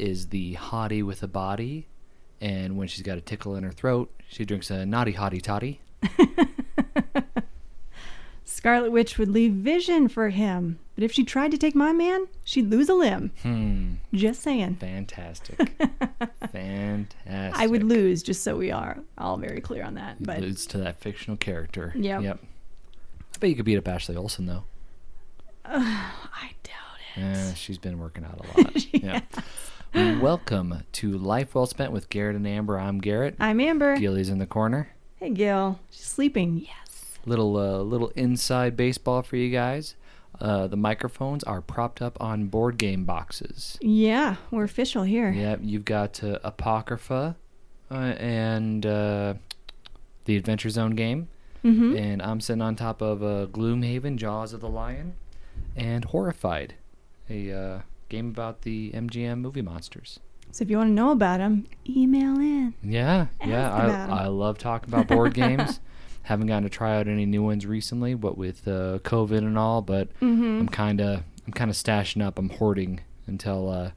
is the hottie with a body, and when she's got a tickle in her throat, she drinks a naughty hottie toddy. Scarlet Witch would leave vision for him, but if she tried to take my man, she'd lose a limb. Hmm. Just saying. Fantastic. Fantastic. I would lose, just so we are all very clear on that. But lose to that fictional character. Yep. Yep. I bet you could beat up Ashley Olsen though. I doubt it. Yeah, she's been working out a lot. yeah. Welcome to Life Well Spent with Garrett and Amber. I'm Garrett. I'm Amber. Gilly's in the corner. Hey, Gil. She's sleeping. Yes. Little uh, little inside baseball for you guys. Uh, the microphones are propped up on board game boxes. Yeah, we're official here. Yeah, you've got uh, Apocrypha uh, and uh, the Adventure Zone game. Mm-hmm. And I'm sitting on top of uh, Gloomhaven, Jaws of the Lion, and Horrified, a uh, game about the MGM movie monsters. So if you want to know about them, email in. Yeah, yeah, Ask 'em. I, I love talking about board games. Haven't gotten to try out any new ones recently, what with uh, COVID and all. But Mm-hmm. I'm kind of I'm kind of stashing up. I'm hoarding until uh,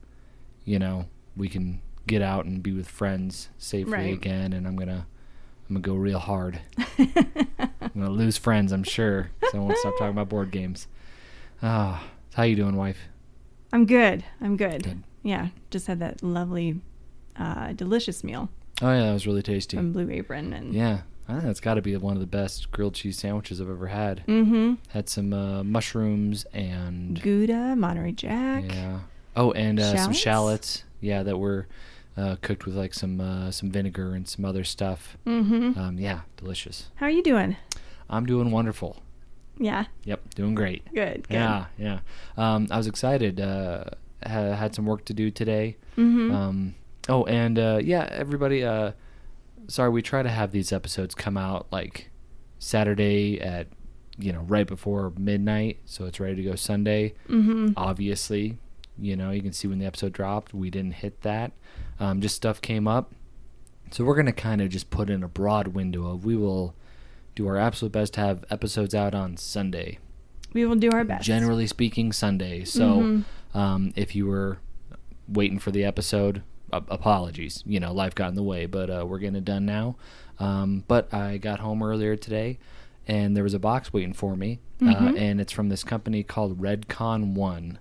you know we can get out and be with friends safely Right. again. And I'm gonna I'm gonna go real hard. I'm gonna lose friends, I'm sure. So I won't stop talking about board games. Ah, how you doing, wife? I'm good. I'm good. Good. Yeah, just had that lovely, uh, delicious meal Oh yeah, that was really tasty. from Blue Apron, and yeah, I think that's got to be one of the best grilled cheese sandwiches I've ever had. mm-hmm. Had some uh, mushrooms and Gouda, Monterey Jack. yeah. Oh, and uh, some Shallots? shallots. Yeah, that were uh, cooked with like some uh, some vinegar and some other stuff. Mm-hmm. Um, yeah, delicious. How are you doing? I'm doing wonderful. Yeah, Yep, doing great. good. good. Yeah, yeah. Um, I was excited. Uh, ha- had some work to do today. Mm-hmm. Um, oh, and uh, yeah, everybody. Uh, sorry, we try to have these episodes come out like Saturday at you know right before midnight, so it's ready to go Sunday. mm-hmm. Obviously, you know you can see when the episode dropped. We didn't hit that. Um, just stuff came up, so we're gonna kind of just put in a broad window of we will do our absolute best to have episodes out on Sunday We will do our best. generally speaking sunday so Mhm. um, if you were waiting for the episode uh, apologies you know life got in the way but uh, we're getting it done now um, but i got home earlier today and there was a box waiting for me uh, Mhm. and it's from this company called redcon one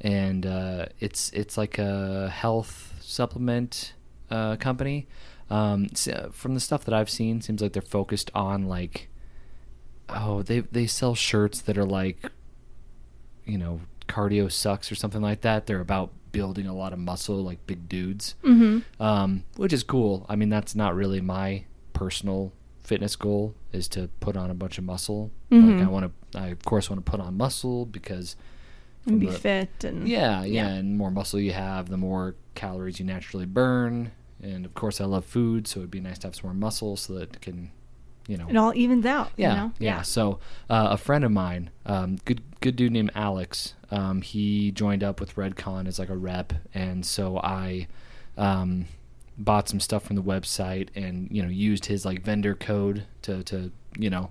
and uh, it's it's like a health supplement uh, company um, s- uh, from the stuff that i've seen seems like they're focused on like oh they they sell shirts that are like you know cardio sucks or something like that they're about building a lot of muscle like big dudes Mm-hmm. um, which is cool i mean that's not really my personal fitness goal is to put on a bunch of muscle Mhm. like i want to i of course want to put on muscle because And be the- fit and yeah, yeah, Yeah. and more muscle you have, the more calories you naturally burn. And of course, I love food, so it'd be nice to have some more muscle so that it can, you know, it all evens out. yeah, You know? yeah. So uh, a friend of mine, um, good good dude named Alex, um, he joined up with Redcon as like a rep, and so I um, bought some stuff from the website and you know used his like vendor code to to you know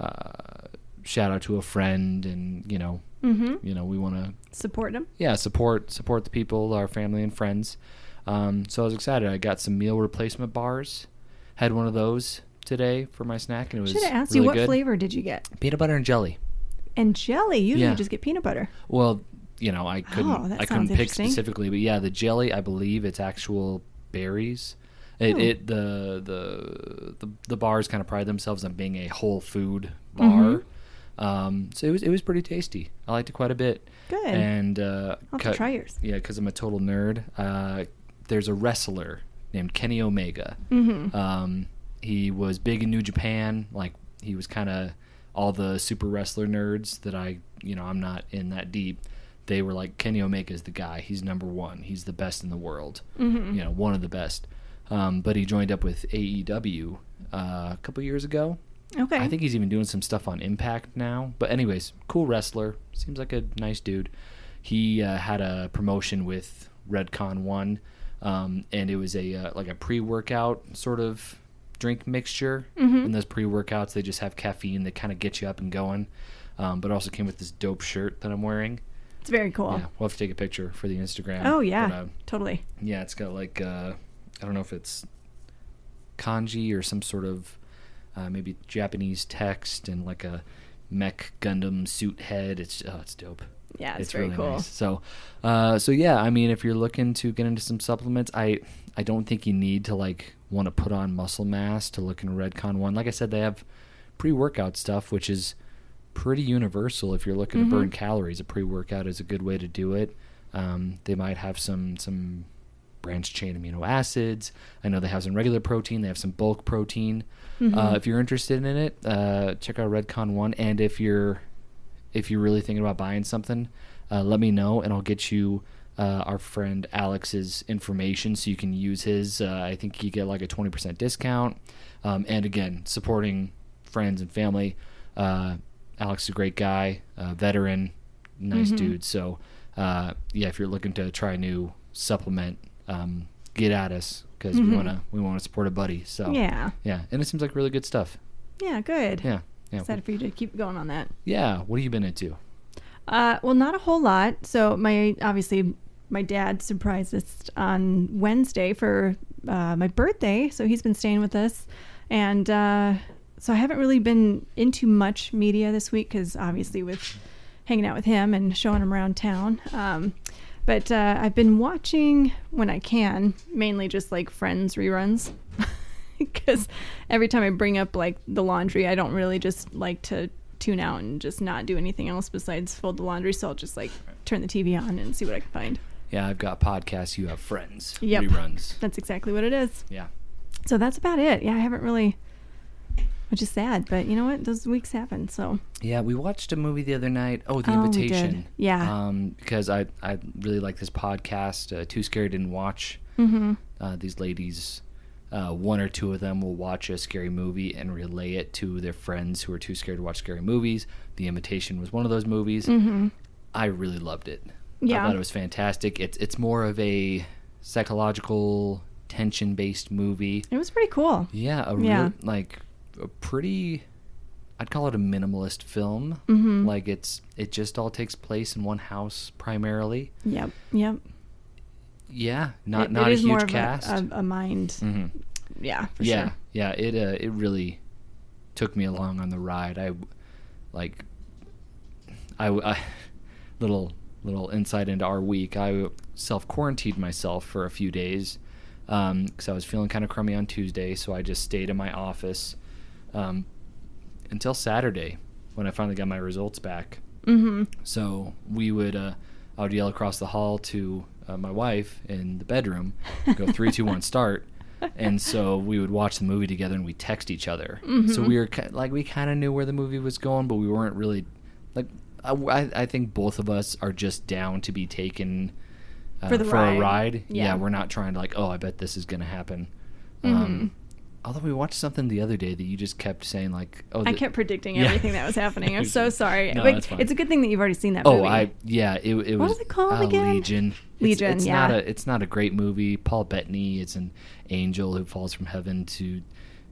uh, shout out to a friend and you know Mm-hmm. you know we want to Support them. yeah support support the people our family and friends um, so i was excited i got some meal replacement bars had one of those today for my snack and it was Should have asked really you what good. flavor did you get? peanut butter and jelly And jelly. Usually Yeah. you just get peanut butter. well you know i couldn't Oh, i couldn't pick specifically but yeah the jelly i believe it's actual berries it, Oh. it the, the the the bars kind of pride themselves on being a whole food Mm-hmm. bar um, so it was it was pretty tasty i liked it quite a bit Good. and uh, I'll cut- try yours. Yeah, because I'm a total nerd. Uh, there's a wrestler named Kenny Omega. Mm-hmm. Um, he was big in New Japan. Like he was kind of all the super wrestler nerds that I, you know, I'm not in that deep. They were like Kenny Omega's the guy. He's number one. He's the best in the world. Mm-hmm. You know, one of the best. Um, but he joined up with AEW uh, a couple years ago. Okay. I think he's even doing some stuff on Impact now. But anyways, cool wrestler. Seems like a nice dude. He uh, had a promotion with Redcon One, um, and it was a uh, like a pre-workout sort of drink mixture. Mhm. And those pre-workouts, they just have caffeine. that kind of gets you up and going. Um, but it also came with this dope shirt that I'm wearing. It's very cool. Yeah, we'll have to take a picture for the Instagram. Oh yeah, But, uh, totally. yeah, it's got like uh, I don't know if it's kanji or some sort of uh, maybe Japanese text and like a mech Gundam suit head. It's oh, it's dope. Yeah, it's, very really cool. nice. So, uh, so yeah, I mean, if you're looking to get into some supplements, I I don't think you need to like want to put on muscle mass to look in Redcon one. Like I said, they have pre-workout stuff, which is pretty universal. If you're looking Mhm. to burn calories, a pre-workout is a good way to do it. Um, they might have some some branched chain amino acids. I know they have some regular protein. They have some bulk protein. Mhm. Uh, if you're interested in it, uh, check out Redcon One. And if you're if you're really thinking about buying something, uh, let me know, and I'll get you uh, our friend Alex's information so you can use his. Uh, I think you get like a twenty percent discount. Um, and again, supporting friends and family. Uh, Alex is a great guy, uh, veteran, nice Mhm. dude. So uh, yeah, if you're looking to try a new supplement, um, get at us because we Mhm. wanna we wanna support a buddy. So yeah, yeah, and it seems like really good stuff. yeah, good. Yeah, yeah, Excited for you to keep going on that. yeah. What have you been into? Uh, well, not a whole lot. So my obviously my dad surprised us on Wednesday for uh, my birthday. So he's been staying with us, and uh, so I haven't really been into much media this week because obviously with hanging out with him and showing him around town. Um, but uh, I've been watching when I can, mainly just like Friends reruns. Because every time I bring up like the laundry, I don't really just like to tune out and just not do anything else besides fold the laundry. So I'll just like turn the TV on and see what I can find. Yeah, I've got podcasts. You have friends. Yep. Reruns. That's exactly what it is. Yeah. So that's about it. Yeah, I haven't really, which is sad, but you know what? Those weeks happen. So Yeah, we watched a movie the other night. Oh, The Oh. Invitation. Yeah. Um, because I I really like this podcast. Uh, Too scared didn't watch. hmm Uh, these ladies, uh, one or two of them will watch a scary movie and relay it to their friends who are too scared to watch scary movies. The Invitation was one of those movies. hmm I really loved it. Yeah. I thought it was fantastic. It's it's more of a psychological tension based movie. it was pretty cool. Yeah, a Yeah. real like a pretty I'd call it a minimalist film. hmm Like it's it just all takes place in one house primarily. Yep. Yep. Yeah, not It- not it a huge cast. A, a, a mind. hmm Yeah. For yeah, Sure. yeah. It uh, it really took me along on the ride. I like I, I little little insight into our week. I self quarantined myself for a few days because I was feeling kind of crummy on Tuesday, so I just stayed in my office um, until Saturday when I finally got my results back. hmm So we would, uh, I would yell across the hall to uh, my wife in the bedroom, go three, two, one, start. And so we would watch the movie together and we text each other. So Mhm. we were like, we kind of knew where the movie was going, but we weren't really like. I, I think both of us are just down to be taken uh, For the a ride. ride. Yeah. we're not trying to like, oh, I bet this is gonna happen. Mhm. Um, although we watched something the other day that you just kept saying like, oh, I kept predicting Yeah. everything that was happening. I'm so sorry. No, fine. it's a good thing that you've already seen that movie. Oh, movie. I yeah, it, it What was. was it called uh, again? Legion. It's- Legion, It's, yeah. not a. It's not a great movie. Paul Bettany is an angel who falls from heaven to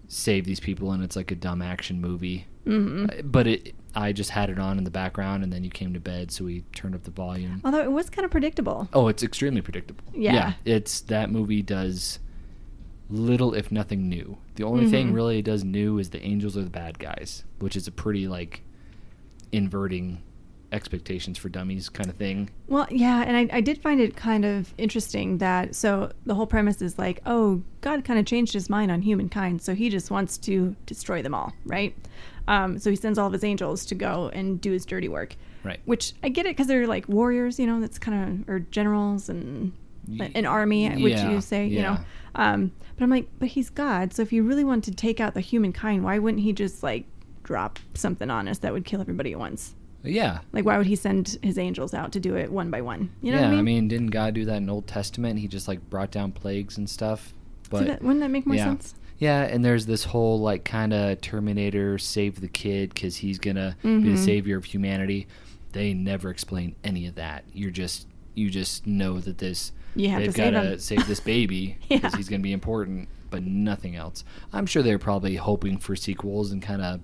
save these people, and it's like a dumb action movie. hmm Uh, But it, I just had it on in the background, and then you came to bed, so we turned up the volume. Although it was kind of predictable. Oh, it's extremely predictable. Yeah, Yeah. it's that movie does little if nothing new. The only thing Mhm. really it does new is the angels are the bad guys, which is a pretty like inverting expectations for dummies kind of thing. Well, yeah, and I, I did find it kind of interesting that so the whole premise is like, oh, God kind of changed his mind on humankind, so he just wants to destroy them all, right? Um, so he sends all of his angels to go and do his dirty work. Right. Which I get it because they're like warriors, you know. That's kind of or generals and an army, would yeah, you say? You know. Um, but I'm like, but he's God, so if he really wanted to take out the humankind, why wouldn't he just like drop something on us that would kill everybody at once? Yeah. Like, why would he send his angels out to do it one by one? You know yeah, what I mean? didn't God do that in Old Testament? He just like brought down plagues and stuff. So But that, wouldn't that make more yeah. sense? Yeah, and there's this whole like kind of Terminator save the kid because he's gonna be the Mhm. savior of humanity. They never explain any of that. You're just you just know that this You have they've to save gotta him. save this baby because Yeah. he's gonna be important, but nothing else. I'm sure they're probably hoping for sequels and kind of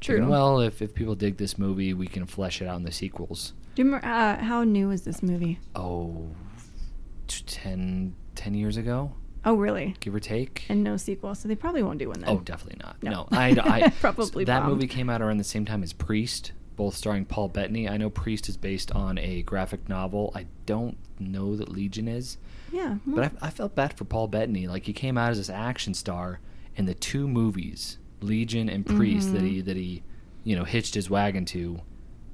True. well, if if people dig this movie, we can flesh it out in the sequels. Do you remember uh, how new is this movie? Oh, t- 10, 10 years ago, Oh, really? give or take. And no sequel, so they probably won't do one then. Oh, definitely not. No. No, I, I Probably that bombed. movie came out around the same time as Priest, both starring Paul Bettany. I know Priest is based on a graphic novel. I don't know that Legion is, Yeah. well, but I, I felt bad for Paul Bettany. Like he came out as this action star in the two movies, Legion and Priest, that Mhm. he that he, you know, hitched his wagon to,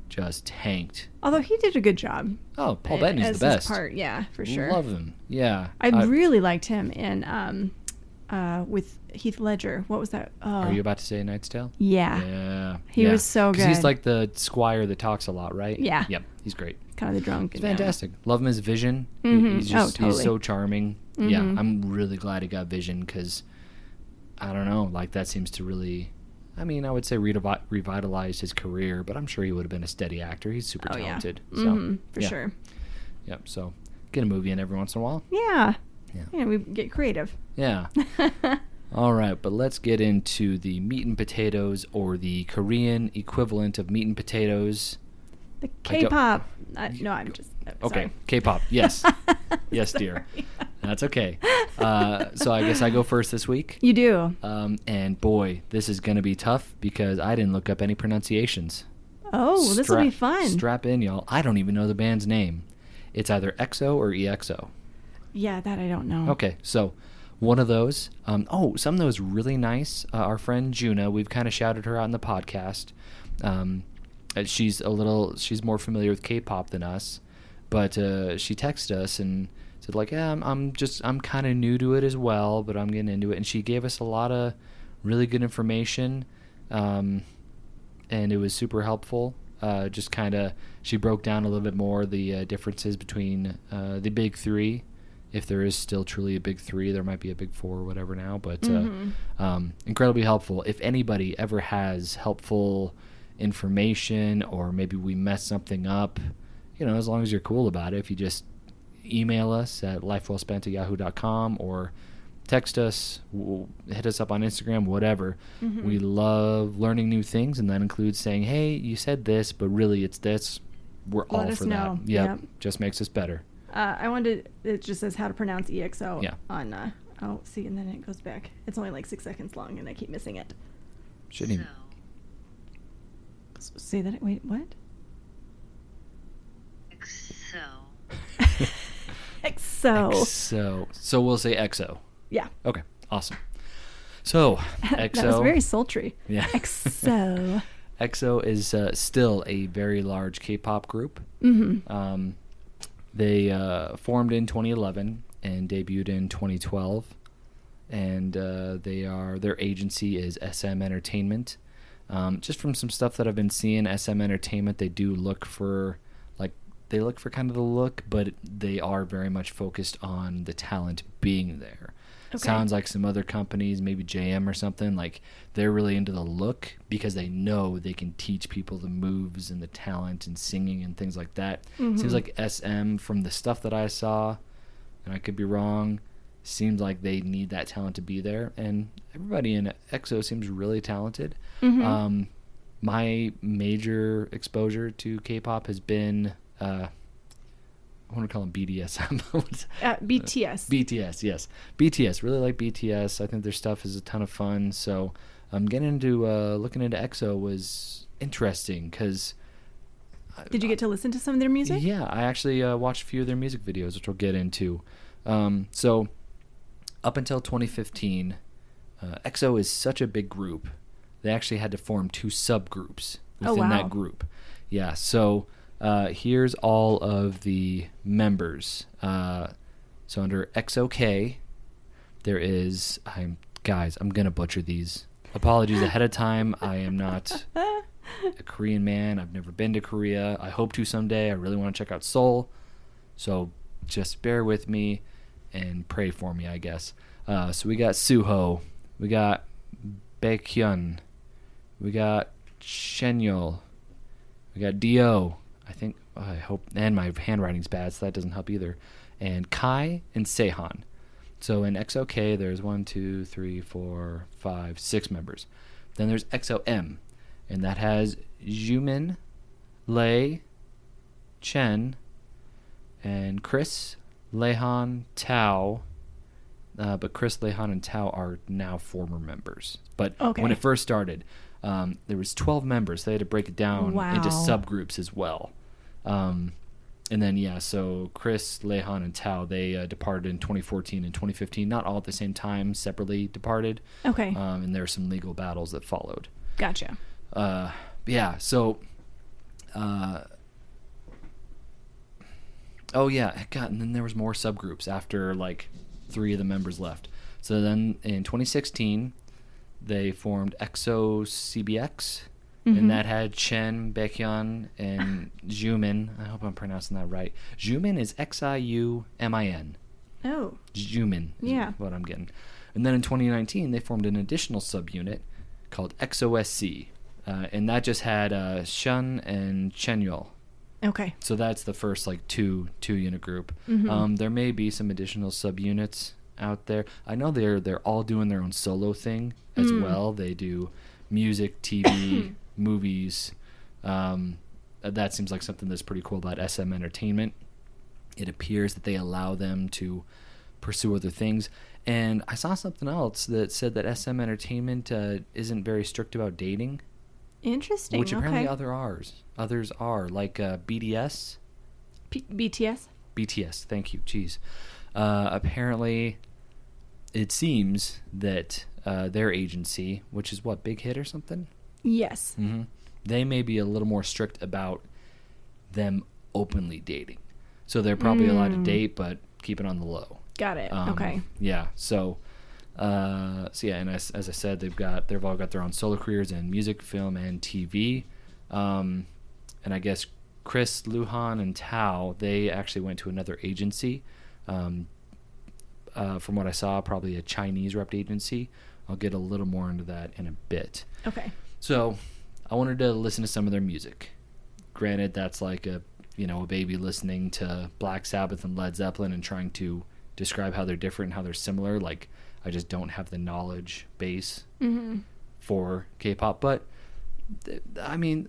just tanked. although he did a good job. Oh, Paul Bettany's the best. Part, yeah, for sure. Love him. Yeah. I Uh, really liked him in um, uh, with Heath Ledger. What was that? Uh, Are you about to say Knight's Tale? Yeah, Yeah. He yeah. was so 'Cause He's like the squire that talks a lot, right? Yeah. Yep. He's great. kind of the drunk. He's yeah. fantastic. Love him as Vision. Mhm. He's Oh, just he's so charming. Yeah, Mhm. I'm really glad he got Vision because I don't know, like that seems to really. I mean, I would say redevi- revitalized his career, but I'm sure he would have been a steady actor. He's super Oh yeah, talented. So, Mhm, for yeah. sure. Yep. So get a movie in every once in a while. Yeah, Yeah. yeah, we get creative. Yeah. All right, but let's get into the meat and potatoes, or the Korean equivalent of meat and potatoes. the I K-pop. Uh, no, I'm just oh, Okay, sorry. K-pop. Yes, yes, dear. That's okay. Uh, so I guess I go first this week. You do. Um, and boy, this is going to be tough because I didn't look up any pronunciations. Oh, this will be fun. Strap in, y'all. I don't even know the band's name. It's either EXO or EXO. Yeah, that I don't know. Okay, so one of those. Um, oh, some of those really nice. Uh, our friend Juna, we've kind of shouted her out in the podcast. Um, uh, she's a little, she's more familiar with K-pop than us, but uh, she texted us and said like, yeah, I'm, I'm just, I'm kind of new to it as well, but I'm getting into it. And she gave us a lot of really good information, um, and it was super helpful. Uh, just kind of, she broke down a little bit more the uh, differences between uh, the big three if there is still truly a big three, there might be a big four or whatever now. But uh, Mhm. um, incredibly helpful. If anybody ever has helpful information, or maybe we mess something up, you know, as long as you're cool about it, if you just email us at lifewellspent at yahoo.com or text us, hit us up on Instagram, whatever. Mhm. We love learning new things, and that includes saying, "Hey, you said this, but really it's this." We're Let all for know. that. Yep, Yep. just makes us better. Uh, I wanted. It just says how to pronounce EXO. Yeah. On. Uh, oh, see, and then it goes back. It's only like six seconds long, and I keep missing it. Shouldn't even. S- Say that. Wait, what? So, EXO. EXO. So we'll say EXO. Yeah. Okay, awesome. So EXO. that was very sultry. Yeah. EXO. EXO is uh, still a very large K-pop group. mm-hmm. Um, they uh, formed in 2011 and debuted in 2012, and uh, they are their agency is SM Entertainment. Um, just from some stuff that I've been seeing, SM Entertainment they do look for like they look for kind of the look, but they are very much focused on the talent being there. Okay. Sounds like some other companies, maybe JM or something, like they're really into the look because they know they can teach people the moves and the talent and singing and things like that. Seems Mhm. like SM from the stuff that I saw, and I could be wrong, seems like they need that talent to be there. And everybody in EXO seems really talented. Mhm. Um, my major exposure to K-pop has been, uh, I want to call them BDSM. Uh, BTS. BTS, yes. BTS. Really like BTS. I think their stuff is a ton of fun. So um, getting into uh, looking into EXO was interesting because. Did you get to listen to some of their music? Yeah, I actually uh, watched a few of their music videos, which we'll get into. Um, so, up until 2015, uh, EXO is such a big group. They actually had to form two subgroups Oh, within wow. that group. Yeah, so uh, here's all of the members. Uh, so under EXO-K, there is I'm guys. I'm gonna butcher these. Apologies ahead of time. I am not a Korean man. I've never been to Korea. I hope to someday. I really want to check out Seoul. So just bear with me and pray for me, I guess. Uh, so we got Suho. We got Baekhyun. We got Shenyol. We got Dio. I think, I hope, and my handwriting's bad, so that doesn't help either. And Kai and Sehan. So in EXO-K, there's one, two, three, four, five, six members. Then there's EXO-M, and that has Jumin, Lay, Chen, and Kris, Luhan, Tao. Uh, but Kris, Luhan, and Tao are now former members. But Okay. when it first started, um, there was 12 members. They had to break it down into subgroups as well. Um, and then yeah, so Kris, Luhan, and Tao they uh, departed in 2014 and 2015. Not all at the same time, separately departed. Okay. Um, and there were some legal battles that followed. gotcha. Uh, yeah. So, uh, oh yeah, God, and then there was more subgroups after like three of the members left. So then in 2016, they formed EXO CBX, Mhm. and that had Chen, Baekhyun, and Jumin. I hope I'm pronouncing that right. Jumin is X I U M I N. Oh. Jumin. is Yeah. What I'm getting. And then in 2019, they formed an additional subunit called EXO-SC. Uh, and that just had uh, Shun and Chenyol. Okay. So that's the first like two two unit group. Mhm. Um, there may be some additional subunits out there. I know they're they're all doing their own solo thing as Mm. well. They do music, TV, movies. Um, that seems like something that's pretty cool about SM Entertainment. It appears that they allow them to pursue other things. And I saw something else that said that SM Entertainment uh, isn't very strict about dating, Interesting. which apparently okay. other ours others are like uh, BDS. P- BTS. BTS. Thank you. Jeez. Uh, apparently, it seems that uh, their agency, which is what Big Hit or something, Yes. hmm they may be a little more strict about them openly dating. So they're probably allowed to Mm. date, but keep it on the low. Got it. Um, okay. Yeah. So, uh, so yeah, and as, as I said, they've got they've all got their own solo careers in music, film, and TV. Um, and I guess Kris, Luhan, and Tao they actually went to another agency. Um, uh, from what I saw, probably a Chinese rep agency. I'll get a little more into that in a bit. Okay. So, I wanted to listen to some of their music. Granted, that's like a you know a baby listening to Black Sabbath and Led Zeppelin and trying to describe how they're different and how they're similar. Like I just don't have the knowledge base Mm-hmm. for K-pop, but th- I mean,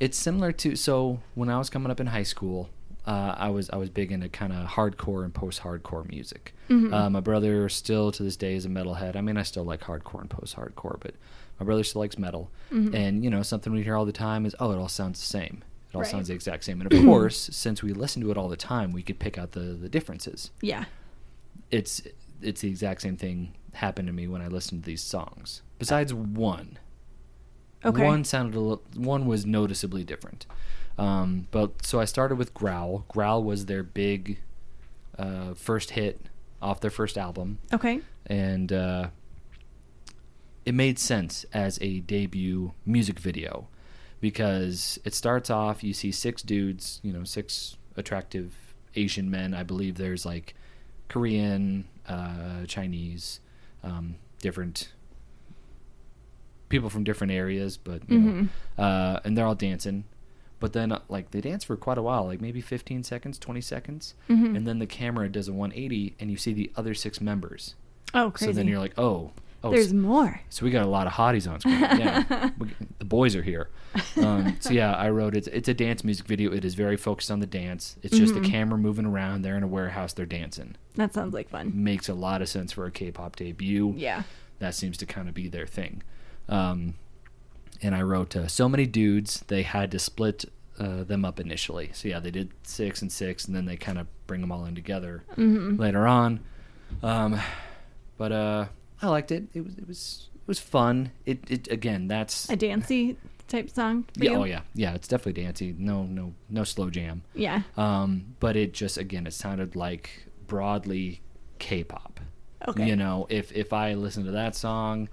it's similar to so when I was coming up in high school. Uh, I was I was big into kind of hardcore and post-hardcore music. Mhm. Uh, my brother still to this day is a metalhead. I mean, I still like hardcore and post-hardcore, but my brother still likes metal. Mhm. And you know, something we hear all the time is, "Oh, it all sounds the same. It all Right. sounds the exact same." And of course, since we listen to it all the time, we could pick out the the differences. Yeah. It's it's the exact same thing happened to me when I listened to these songs. Besides one, Okay. one sounded a little, one was noticeably different. Um, but so I started with Growl. Growl was their big uh, first hit off their first album, Okay. and uh, it made sense as a debut music video because it starts off. You see six dudes, you know, six attractive Asian men. I believe there's like Korean, uh, Chinese, um, different people from different areas, but you know, uh, and they're all dancing. But then, uh, like, they dance for quite a while, like maybe 15 seconds, 20 seconds, Mhm. and then the camera does a 180, and you see the other six members. Oh, crazy. So then you're like, oh, oh, There's s- more. so we got a lot of hotties on screen. Yeah, we, the boys are here. Um, so yeah, I wrote it. It's a dance music video. It is very focused on the dance. It's just Mhm. the camera moving around. They're in a warehouse. They're dancing. That sounds like fun. Makes a lot of sense for a K-pop debut. Yeah. That seems to kind of be their thing. Um, and I wrote uh, so many dudes. They had to split uh, them up initially. So yeah, they did six and six, and then they kind of bring them all in together Mm-hmm. later on. Um, but uh, I liked it. It was it was it was fun. It it again. That's A dancey type song yeah. you? Oh yeah, yeah. It's definitely dancey. No no no slow jam. Yeah. Um, but it just again, it sounded like broadly K-pop. Okay. You know, if if I listen to that song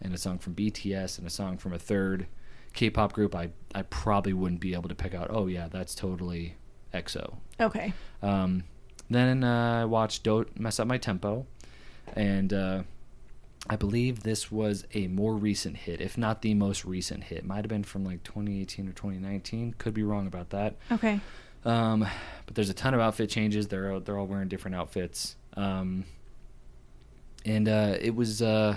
and a song from BTS and a song from a third K-pop group, I I probably wouldn't be able to pick out. Oh yeah, that's totally EXO. Okay. Um, then uh, I watched Don't Mess Up My Tempo, and uh, I believe this was a more recent hit, if not the most recent hit. Might have been from like 2018 or 2019. Could be wrong about that. Okay. Um, but there's a ton of outfit changes. They're they're all wearing different outfits. Um, and uh, it was uh,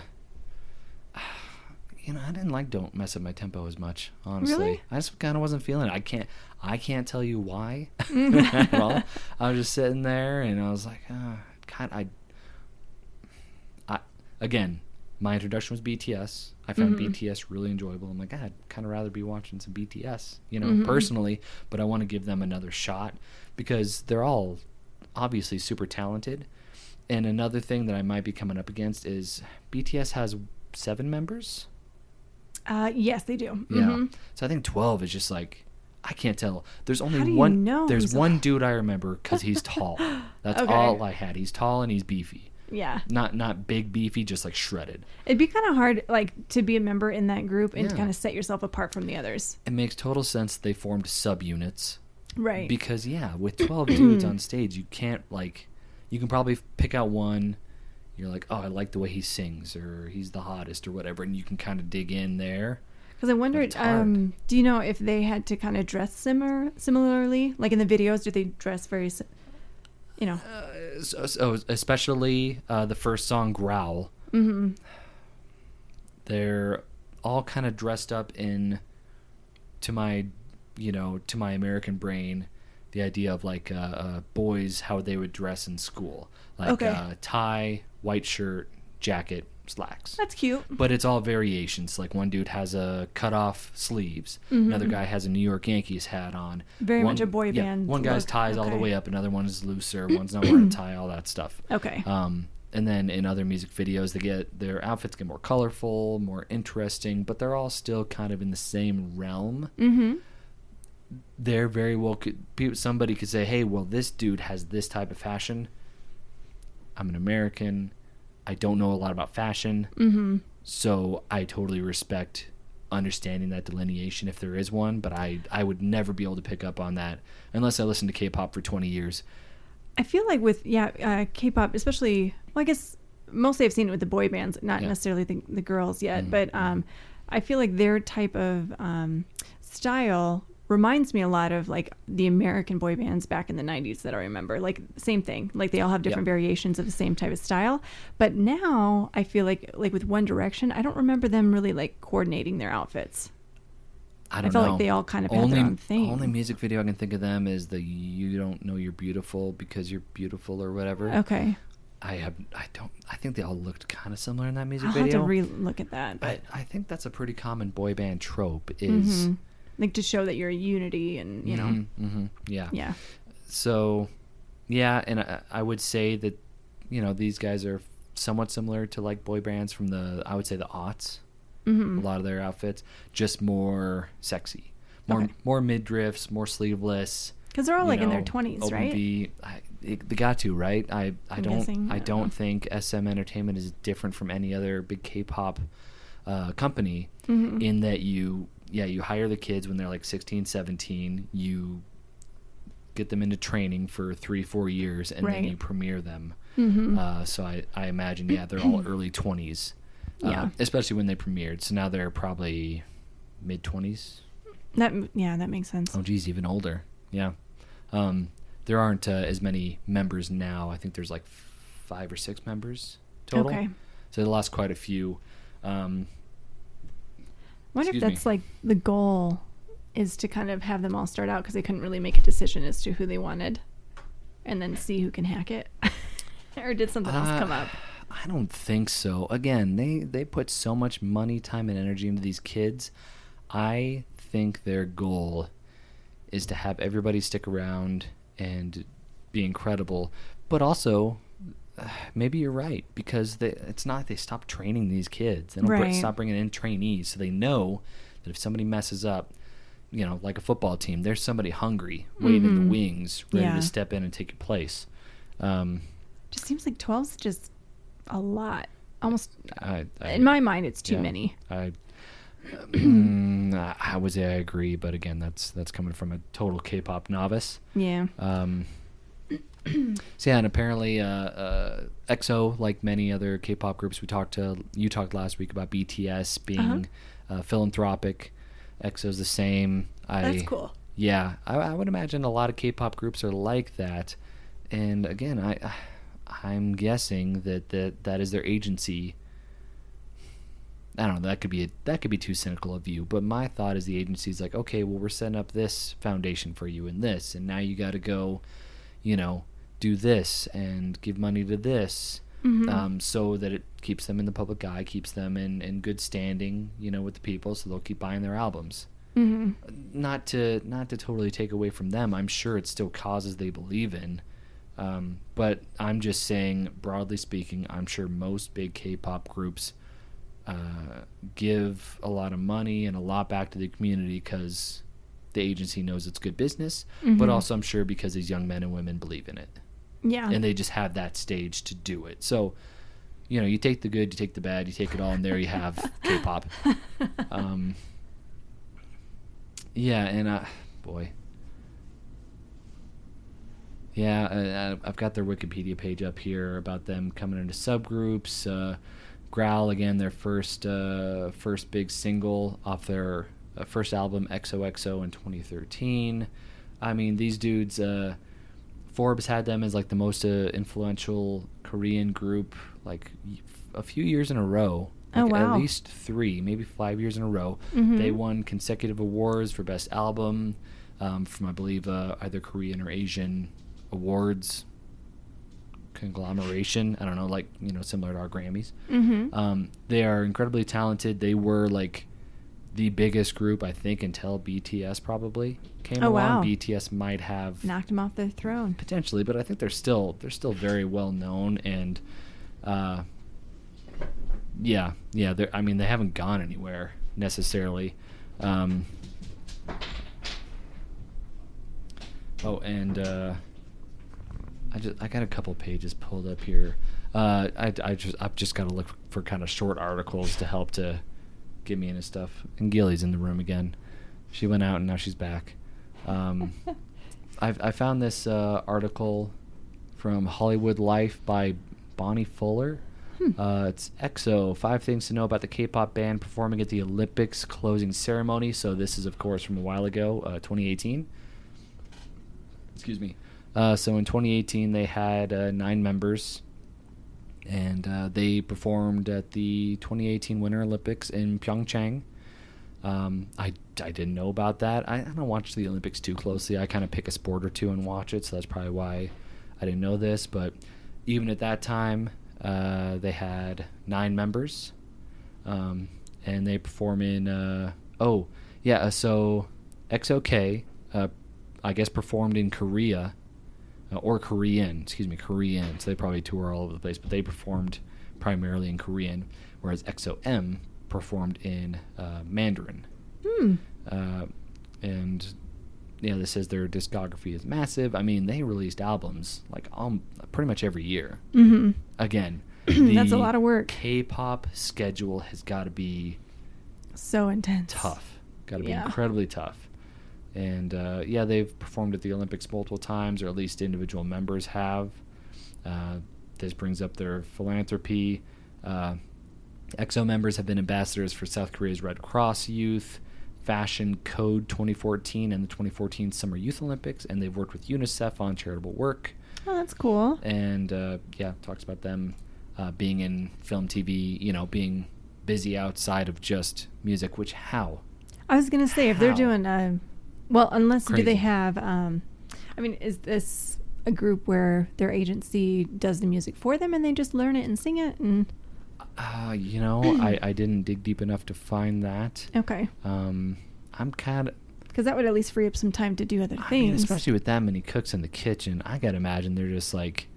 you know, I didn't like "Don't Mess Up My Tempo" as much. Honestly, Really? I just kind of wasn't feeling it. I can't, I can't tell you why all. I was just sitting there, and I was like, uh, God, I, I, again, my introduction was BTS. I found Mhm. BTS really enjoyable. I'm like, God, I'd kind of rather be watching some BTS, you know, Mhm. personally, but I want to give them another shot because they're all obviously super talented. And another thing that I might be coming up against is BTS has seven members. Uh, yes, they do. Yeah. Mhm. So I think 12 is just like I can't tell. There's only How do you one know there's one dude I remember cuz he's tall. That's Okay. all I had. He's tall and he's beefy. Yeah. Not not big beefy, just like shredded. It'd be kind of hard, like, to be a member in that group and to Yeah. kind of set yourself apart from the others. It makes total sense they formed subunits Right. because yeah, with 12 dudes on stage, you can't like you can probably pick out one you're like, "Oh, I like the way he sings or he's the hottest or whatever." And you can kind of dig in there. Because I wondered, um, do you know if they had to kind of dress similar, similarly? Like in the videos, do they dress very, you know? Uh, so, so especially uh, the first song "Growl." hmm they're all kind of dressed up in to my you know to my american brain the idea of like uh, uh, boys how they would dress in school like Okay. uh, tie white shirt jacket slacks That's cute. but it's all variations like one dude has a cut off sleeves Mhm. another guy has a new york yankees hat on Very one, much a boy yeah, band one guy's look. ties all the way up another one is looser one's not wearing a tie all that stuff Okay. um, and then in other music videos, they get their outfits get more colorful, more interesting, but they're all still kind of in the same realm. hmm They're very well. Could, somebody could say, "Hey, well, this dude has this type of fashion. I'm an American. I don't know a lot about fashion, hmm so I totally respect understanding that delineation if there is one. But I, I would never be able to pick up on that unless I listened to K-pop for 20 years. I feel like with yeah, uh, K-pop, especially. Well, I guess mostly I've seen it with the boy bands, not Yeah. necessarily the, the girls yet. Mhm. But um, I feel like their type of um, style reminds me a lot of like the American boy bands back in the '90s that I remember. Like same thing. Like they all have different Yep. variations of the same type of style. But now I feel like like with One Direction, I don't remember them really like coordinating their outfits. I don't I felt know. like they all kind of had only, their own thing. Only music video I can think of them is the "You don't know you're beautiful because you're beautiful" or whatever. Okay, I have, I don't, I think they all looked kind of similar in that music I'll have video. to re-look at that. but I think that's a pretty common boy band trope. Is Mhm. Like to show that you're a unity and you know Mhm, mhm, yeah. yeah So, yeah, and I, I would say that you know these guys are somewhat similar to like boy bands from the I would say the aughts. hmm A lot of their outfits just more sexy, more Okay. more midriffs, more sleeveless. because they're all like in their 20s right V. I, it, they got to right. I I I'm don't guessing, I don't think SM Entertainment is different from any other big K-pop uh, company Mhm. in that you yeah you hire the kids when they're like 16, 17. You get them into training for three four years and then you premiere them. Mhm. Uh, so I I imagine yeah they're all early 20s. Uh, Yeah. especially when they premiered. So now they're probably mid 20s. that yeah that makes sense Oh, geez, even older. Yeah. Um, there aren't uh, as many members now. I think there's like five or six members total. okay So they lost quite a few. Um, I wonder if Excuse me. that's like the goal is to kind of have them all start out because they couldn't really make a decision as to who they wanted and then see who can hack it or did something else uh, come up I don't think so. Again, they they put so much money, time, and energy into these kids. I think their goal is to have everybody stick around and be incredible, but also. Maybe you're right because they, it's not they stop training these kids. They don't Right. stop bringing in trainees, so they know that if somebody messes up, you know, like a football team, there's somebody hungry waiting in Mhm. the wings, ready Yeah. to step in and take your place. Um, just seems like 12 is just a lot almost I, I, in my mind it's too yeah. many I, I I would say I agree, but again, that's that's coming from a total K-pop novice. yeah Um, so yeah, and apparently, uh, uh, EXO, like many other K-pop groups, we talked to you talked last week about BTS being Uh-huh. uh, philanthropic. EXO's the same. I, that's cool Yeah, I, I would imagine a lot of K-pop groups are like that, and again, I, I'm guessing that that that is their agency I don't know. That could be a, that could be too cynical of you. But my thought is the agency's like, okay, well, we're setting up this foundation for you and this, and now you got to go, you know, do this and give money to this, Mhm. um, so that it keeps them in the public eye, keeps them in in good standing, you know, with the people, so they'll keep buying their albums. Mhm. Not to not to totally take away from them. I'm sure it's still causes they believe in. Um, but I'm just saying, broadly speaking, I'm sure most big K-pop groups uh, give a lot of money and a lot back to the community because the agency knows it's good business, but Mhm. also I'm sure because these young men and women believe in it, Yeah. and they just have that stage to do it. So, you know, you take the good, you take the bad, you take it all, and there you have K-pop. Um, yeah, and uh, boy, yeah, uh, I've got their Wikipedia page up here about them coming into subgroups. Uh, Growl again, their first uh, first big single off their uh, first album XOXO in 2013. I mean, these dudes. Forbes had them as like the most uh, influential Korean group, like a few years in a row. Oh, wow. At least three, maybe five years in a row. Mhm. They won consecutive awards for best album um, from, I believe, uh, either Korean or Asian awards conglomeration. I don't know, like you know, similar to our Grammys. Mhm. Um, they are incredibly talented. They were like the biggest group, I think, until BTS probably came Oh, along. wow. BTS might have Knocked him off their throne. potentially, but I think they're still they're still very well known and uh, yeah, yeah. They're, I mean, they haven't gone anywhere necessarily. Um, oh, and uh, I just I got a couple pages pulled up here. Uh, I, I just I've just got to look for kind of short articles to help to get me into stuff. And Gilly's in the room again. She went out and now she's back. Um, I've, I found this uh, article from Hollywood Life by Bonnie Fuller. Hmm. Uh, it's EXO, five things to know about the K-pop band performing at the Olympics closing ceremony. So this is, of course, from a while ago, uh, 2018. Excuse me. Uh, so in 2018, they had uh, nine members, and uh, they performed at the 2018 Winter Olympics in Pyeongchang. Um, I, I didn't know about that. I, I don't watch the Olympics too closely. I kind of pick a sport or two and watch it, so that's probably why I didn't know this. But even at that time, uh, they had nine members, um, and they perform in. Uh, oh, yeah. uh, So EXO-K, uh, I guess, performed in Korea, uh, or Korean. Excuse me, Korean. So they probably tour all over the place, but they performed primarily in Korean, whereas EXO-M performed in uh, Mandarin. Hmm. Uh, and yeah, this says their discography is massive. I mean, they released albums like um, pretty much every year. Mm-hmm. Again, That's a lot of work. K-pop schedule has got to be So intense. tough. Got to be Yeah. incredibly tough. And uh, yeah, they've performed at the Olympics multiple times, or at least individual members have. Uh, this brings up their philanthropy. Uh, EXO members have been ambassadors for South Korea's Red Cross Youth, Fashion Code 2014, and the 2014 Summer Youth Olympics, and they've worked with UNICEF on charitable work. Oh, that's cool. And uh, yeah, talks about them uh, being in film, TV, you know, being busy outside of just music. Which how? I was gonna say if they're doing uh well, unless do they have um I mean, is this a group where their agency does the music for them and they just learn it and sing it and Uh, you know, I, I didn't dig deep enough to find that. okay. Um, I'm kind of, Because that would at least free up some time to do other I things. mean, especially with that many cooks in the kitchen, I gotta imagine they're just like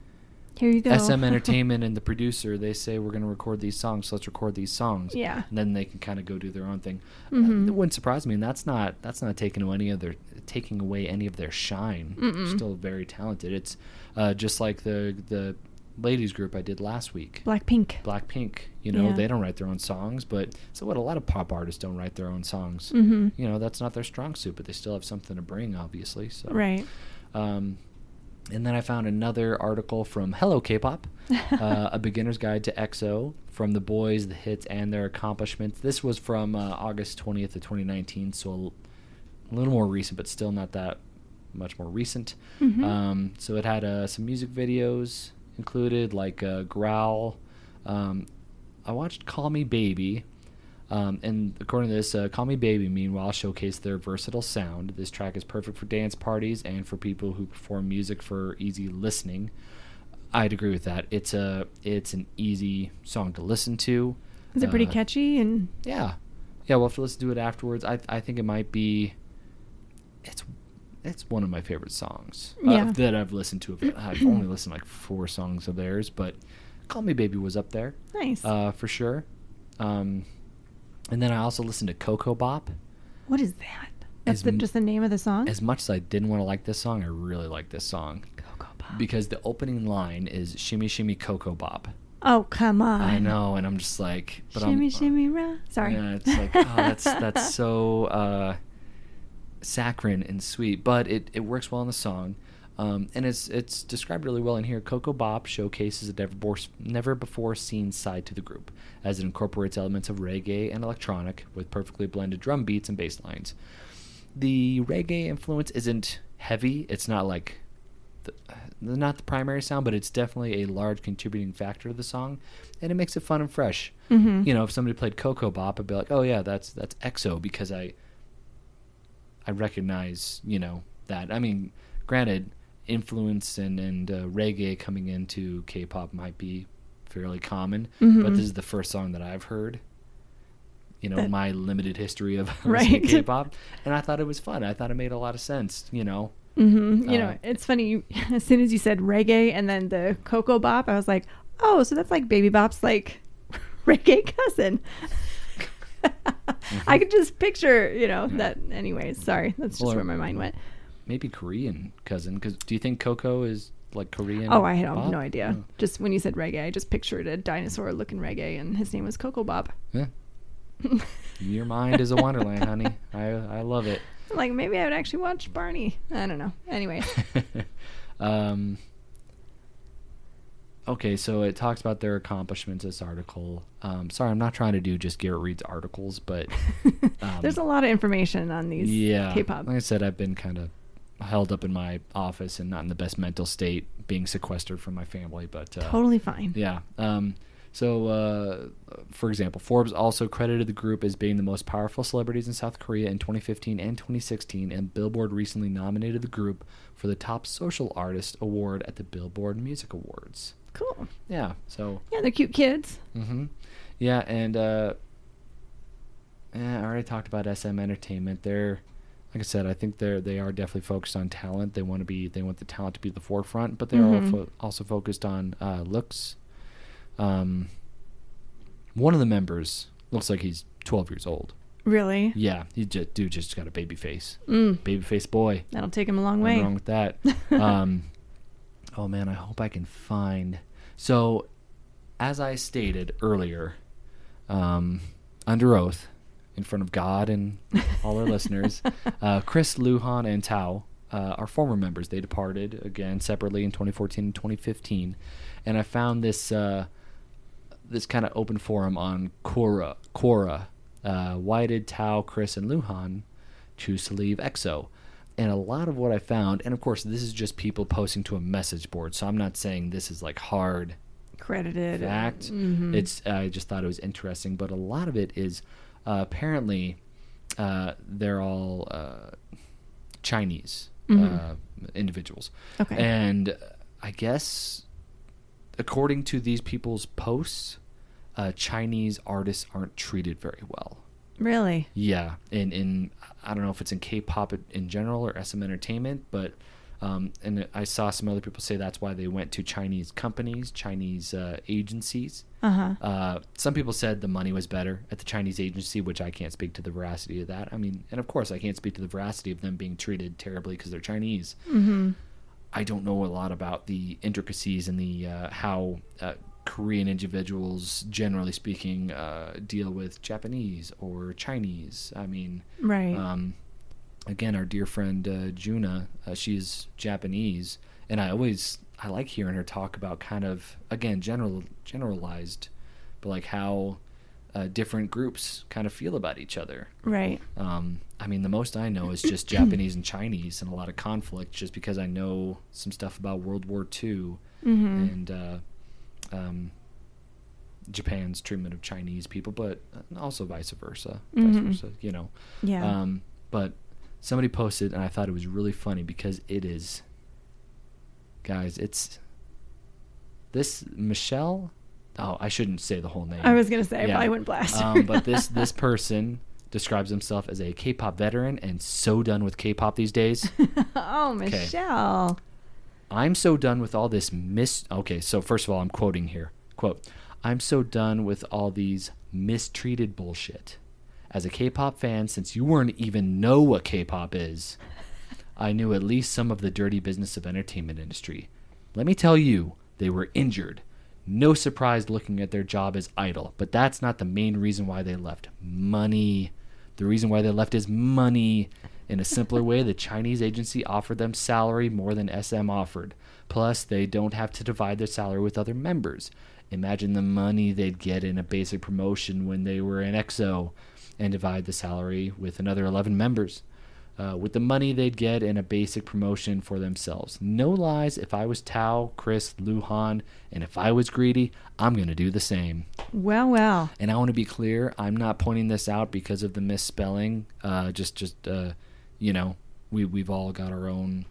Here you go. SM Entertainment and the producer. They say we're gonna record these songs, so let's record these songs. Yeah. and then they can kind of go do their own thing. Uh, Mhm. it wouldn't surprise me, and that's not that's not taking away any of their taking away any of their shine. Mm-mm. Still very talented. It's uh, just like the the ladies group I did last week. Blackpink. Blackpink. You know, Yeah. they don't write their own songs, but so what? A lot of pop artists don't write their own songs. Mhm. You know, that's not their strong suit, but they still have something to bring, obviously. So Right. Um, and then I found another article from Hello K-pop, uh, a beginner's guide to EXO from the boys, the hits, and their accomplishments. This was from uh, August 20th of 2019, so a l- a little more recent, but still not that much more recent. Mhm. Um, so it had uh, some music videos included, like uh, Growl. Um, I watched Call Me Baby. Um, and according to this, uh, Call Me Baby, meanwhile, showcased their versatile sound. This track is perfect for dance parties and for people who perform music for easy listening. I'd agree with that. It's a it's an easy song to listen to. Is it pretty Uh, catchy? And Yeah, yeah. We'll have to listen to it afterwards. I I think it might be. It's it's one of my favorite songs uh, Yeah. that I've listened to. I've only listened to like four songs of theirs, but "Call Me Baby" was up there nice. uh, for sure. Um, and then I also listened to Ko Ko Bop. what is that? That's the, m- just the name of the song. As much as I didn't want to like this song, I really like this song Cocoa Pop. because the opening line is "Shimmy Shimmy Coco Bop." oh come on! I know, and I'm just like, but shimmy I'm, shimmy rah. Sorry. Yeah, it's like oh, that's that's so uh, saccharine and sweet, but it, it works well in the song, um, and it's it's described really well in here. Ko Ko Bop showcases a never before, never before seen side to the group, as it incorporates elements of reggae and electronic with perfectly blended drum beats and bass lines. The reggae influence isn't heavy; it's not like the, not the primary sound, but it's definitely a large contributing factor to the song, and it makes it fun and fresh. hmm You know, if somebody played Ko Ko Bop, I'd be like, oh yeah, that's that's EXO because I I recognize you know that. I mean, granted, influence and and uh, reggae coming into K-pop might be fairly common, Mhm. but this is the first song that I've heard. You know, That- my limited history of Right. K-pop, and I thought it was fun. I thought it made a lot of sense. You know, hmm You Uh, know, it's funny. You, as soon as you said reggae and then the Cocoa Bop, I was like, oh, so that's like Baby Bop's like reggae cousin. I could just picture, you know, that. Anyways, sorry, that's just Well, where my mind went. Maybe Korean cousin. Because do you think Coco is like Korean? Oh, I had Bop? no idea. Oh. Just when you said reggae, I just pictured a dinosaur-looking reggae, and his name was Coco Bob. Yeah. Your mind is a wonderland, honey. I I love it. like maybe I would actually watch Barney. I don't know. Anyway, um. Okay, so it talks about their accomplishments. This article. Um, sorry, I'm not trying to do just Garrett Reed's articles, but um, there's a lot of information on these yeah, K-pop. Like I said, I've been kind of held up in my office and not in the best mental state, being sequestered from my family. But uh, Totally fine. Yeah. Um, so, uh, for example, Forbes also credited the group as being the most powerful celebrities in South Korea in 2015 and 2016, and Billboard recently nominated the group for the Top Social Artist Award at the Billboard Music Awards. Cool. Yeah. So, Yeah, they're cute kids. Mm-hmm. yeah, and uh, yeah, I already talked about SM Entertainment. They're, like I said, I think they're they are definitely focused on talent. They want to be they want the talent to be the forefront, but they're Mhm. also also focused on uh, looks. Um, one of the members looks like he's 12 years old. Really? Yeah, he just dude just got a baby face, Mm, baby face boy. that'll take him a long Nothing way. wrong with that. um, oh man, I hope I can find. So, as I stated earlier, um, under oath, in front of God and all our listeners, uh, Kris, Luhan, and Tao uh, are former members. They departed again separately in 2014 and 2015, and I found this uh, this kind of open forum on Quora. Quora. Uh, why did Tao, Kris, and Luhan choose to leave EXO? And a lot of what I found, and of course, this is just people posting to a message board, so I'm not saying this is like hard Credited. fact. Mhm. It's I just thought it was interesting, but a lot of it is uh, apparently uh, they're all uh, Chinese Mhm. uh, individuals, okay. and I guess according to these people's posts, uh, Chinese artists aren't treated very well. really? Yeah, in in I don't know if it's in K-pop in general or SM entertainment, but um, and I saw some other people say that's why they went to Chinese companies, Chinese uh, agencies. Uh huh. Uh, some people said the money was better at the Chinese agency, which I can't speak to the veracity of that. I mean, and of course, I can't speak to the veracity of them being treated terribly because they're Chinese. Mm-hmm. I don't know a lot about the intricacies and the uh, how uh, Korean individuals, generally speaking, uh, deal with Japanese or Chinese. I mean, Right. um, again, our dear friend uh, Juna, uh, she's Japanese, and I always I like hearing her talk about kind of again general generalized, but like how uh, different groups kind of feel about each other. right. Um, I mean, the most I know is just Japanese and Chinese, and a lot of conflict, just because I know some stuff about World War II Mm-hmm. and uh, um, Japan's treatment of Chinese people, but also vice versa. Mhm. Vice versa, you know. Yeah. Um, but somebody posted, and I thought it was really funny because it is, guys, it's this Michelle. Oh, I shouldn't say the whole name. I was gonna say I Yeah. probably wouldn't blast. um, but this this person describes himself as a K-pop veteran and so done with K-pop these days. oh, Michelle. I'm so done with all this mis. Okay, so first of all, I'm quoting here. Quote: I'm so done with all these mistreated bullshit. As a K-pop fan, since you weren't even know what K-pop is, I knew at least some of the dirty business of entertainment industry. Let me tell you, they were injured. No surprise looking at their job as idle, but that's not the main reason why they left. Money. The reason why they left is money. In a simpler way, the Chinese agency offered them salary more than SM offered. Plus, they don't have to divide their salary with other members. Imagine the money they'd get in a basic promotion when they were in EXO and divide the salary with another 11 members. Uh, with the money they'd get in a basic promotion for themselves. No lies, if I was Tao, Kris, Luhan, and if I was greedy, I'm going to do the same. Well, well. And I want to be clear, I'm not pointing this out because of the misspelling. Uh, just, just, uh, you know, we we've all got our own.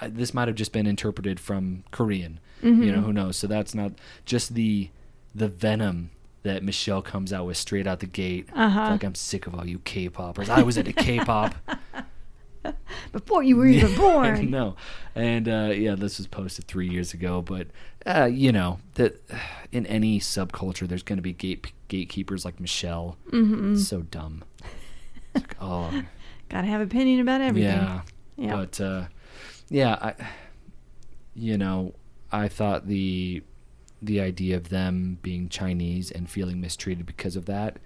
I, this might have just been interpreted from Korean. You know, who knows? So that's not just the the venom that Michelle comes out with straight out the gate. Uh-huh. Like I'm sick of all you K-poppers. I was into K-pop. Before you were even born. no, and uh, yeah, this was posted three years ago. But uh, you know that in any subculture, there's going to be gate gatekeepers like Michelle. Mm-hmm. So dumb. Like, oh Gotta have opinion about everything. yeah, Yeah. but uh, yeah, I, you know, I thought the the idea of them being Chinese and feeling mistreated because of that.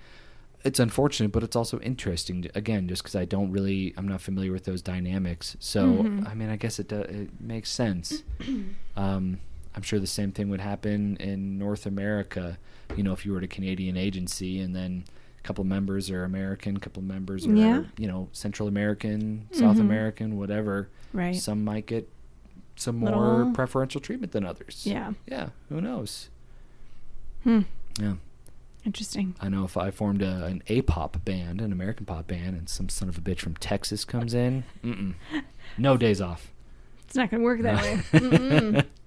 It's unfortunate, but it's also interesting. Again, just because I don't really, I'm not familiar with those dynamics. So, Mhm. I mean, I guess it do, it makes sense. um, I'm sure the same thing would happen in North America. You know, if you were at a Canadian agency and then a couple members are American, a couple members are Yeah. you know Central American, South Mhm. American, whatever. Right. Some might get some more preferential treatment than others. yeah. Yeah. Who knows? Hmm. Yeah. Interesting. I know if I formed a, an A-pop band, an American pop band, and some son of a bitch from Texas comes in, mm-mm. no days off. It's not gonna work that way.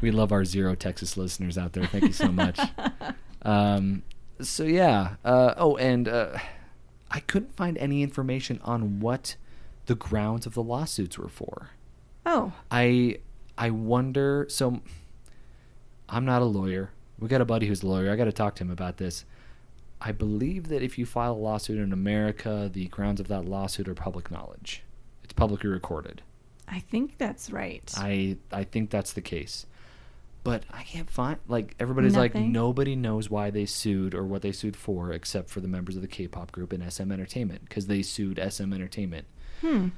We love our zero Texas listeners out there. Thank you so much. um, so yeah. Uh, oh, and uh, I couldn't find any information on what the grounds of the lawsuits were for. Oh. I I wonder. So I'm not a lawyer. We got a buddy who's a lawyer. I got to talk to him about this. I believe that if you file a lawsuit in America, the grounds of that lawsuit are public knowledge. It's publicly recorded. I think that's right. I I think that's the case. But I can't find like everybody's like nobody knows why they sued or what they sued for except for the members of the K-pop group and SM Entertainment because they sued SM Entertainment. hmm.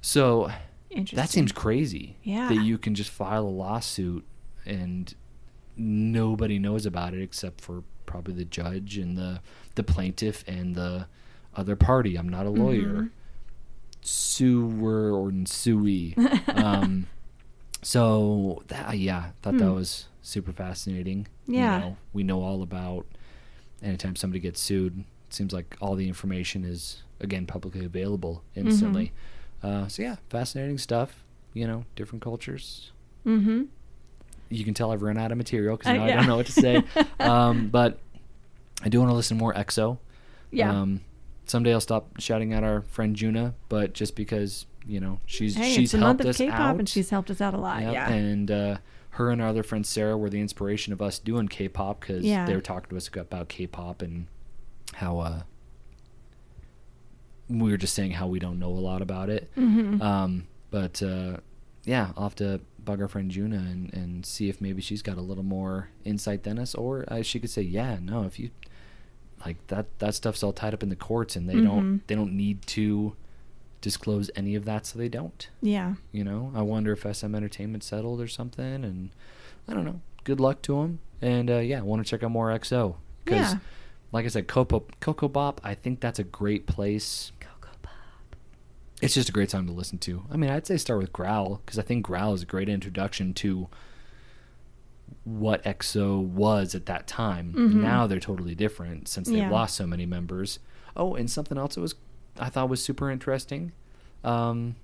So Interesting. that seems crazy. Yeah. That you can just file a lawsuit and nobody knows about it except for probably the judge and the the plaintiff and the other party. I'm not a lawyer. Mhm. Suer or suey. um, so that yeah, thought that Hmm. was super fascinating. Yeah. You know, we know all about anytime somebody gets sued. It seems like all the information is again publicly available instantly. Uh, so yeah, fascinating stuff. You know, different cultures. Mm-hmm. You can tell I've run out of material because Uh, now I don't know what to say. um, but I do want to listen more EXO. Yeah. Um, someday I'll stop shouting at our friend Juna, but just because you know she's hey, she's it's a month helped of us K-pop out, and she's helped us out a lot. Yep, Yeah. and uh, her and our other friend Sarah were the inspiration of us doing K-pop because Yeah. they were talking to us about K-pop and how uh, we were just saying how we don't know a lot about it. Mhm. Um, but uh, yeah, I'll have to bug our friend Juna and, and see if maybe she's got a little more insight than us, or uh, she could say, yeah, no, if you like that that stuff's all tied up in the courts and they Mhm. don't they don't need to disclose any of that, so they don't. yeah. You know, I wonder if SM Entertainment settled or something, and I don't know. Good luck to them, and uh, yeah, want to check out more EXO because, Yeah. like I said, Coco Coco Bop. I think that's a great place. It's just a great time to listen to. I mean, I'd say start with Growl because I think Growl is a great introduction to what EXO was at that time. Mhm. Now they're totally different since they've Yeah. lost so many members. Oh, and something else that was I thought was super interesting. Um,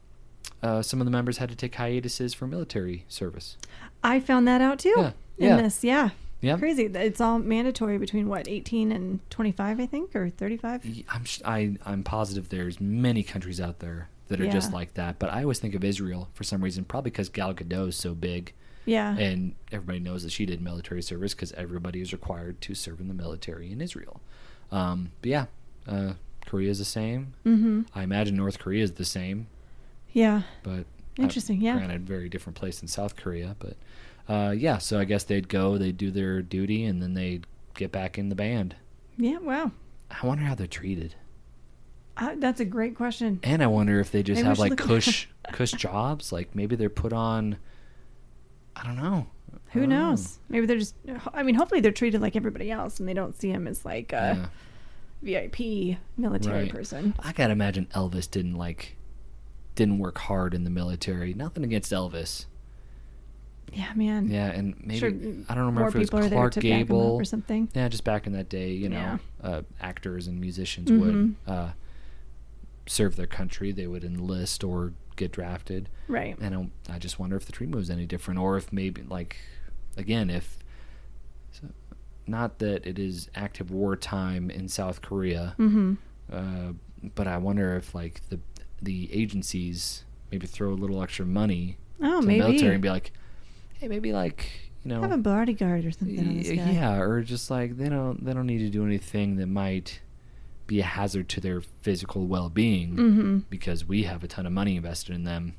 uh, some of the members had to take hiatuses for military service. I found that out too. Yeah. In Yeah. this, yeah. Yeah. Crazy. It's all mandatory between what, 18 and 25, I think, or 35? Y- I'm I, I'm positive there's many countries out there that are just like that. But I always think of Israel for some reason, probably because Gal Gadot is so big, Yeah. and everybody knows that she did military service because everybody is required to serve in the military in Israel. Um, but yeah, uh, Korea is the same. mm-hmm. I imagine North Korea is the same, Yeah. but Interesting, yeah. Granted, very different place than South Korea, but uh, yeah. So I guess they'd go, they'd do their duty, and then they'd get back in the band. Yeah, wow. I wonder how they're treated. Uh, that's a great question. And I wonder if they just Maybe have like cush cush jobs. Like maybe they're put on. I don't know. Who don't know. knows? Maybe they're just, I mean, hopefully they're treated like everybody else and they don't see him as like a VIP military Right. person. I gotta imagine Elvis didn't like, didn't work hard in the military. Nothing against Elvis. Yeah, man. Yeah, and maybe Sure, I don't remember if it was people are there Clark to back 'em up Gable or something. Yeah, just back in that day, you know, Yeah. uh, actors and musicians Mhm. would uh, serve their country. They would enlist or get drafted. Right. And I, I just wonder if the treatment was any different, or if maybe like, again, if so, not that it is active wartime in South Korea, Mm-hmm. uh, but I wonder if like the the agencies maybe throw a little extra money Oh, to maybe. the military and be like, hey, maybe like you know Have a bodyguard or something on this guy. Yeah, or just like they don't they don't need to do anything that might be a hazard to their physical well being Mm-hmm. because we have a ton of money invested in them.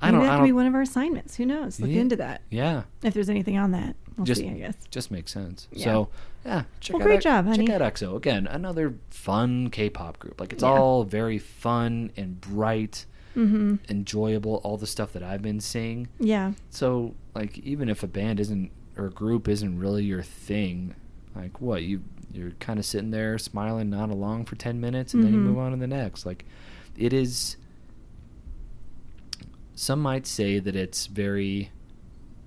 I Maybe don't. that could be one of our assignments. Who knows? Look Yeah. into that. Yeah, If there's anything on that, we'll Just- see. I guess. just makes sense. Yeah. So yeah, check Well, out great job, honey. Check out EXO again. Another fun K-pop group. Like it's Yeah. all very fun and bright, Mm-hmm. enjoyable. All the stuff that I've been seeing. Yeah. So like even if a band isn't or a group isn't really your thing, like what you you're kind of sitting there smiling, not along for ten minutes, and then you Mhm. move on to the next. Like it is. Some might say that it's very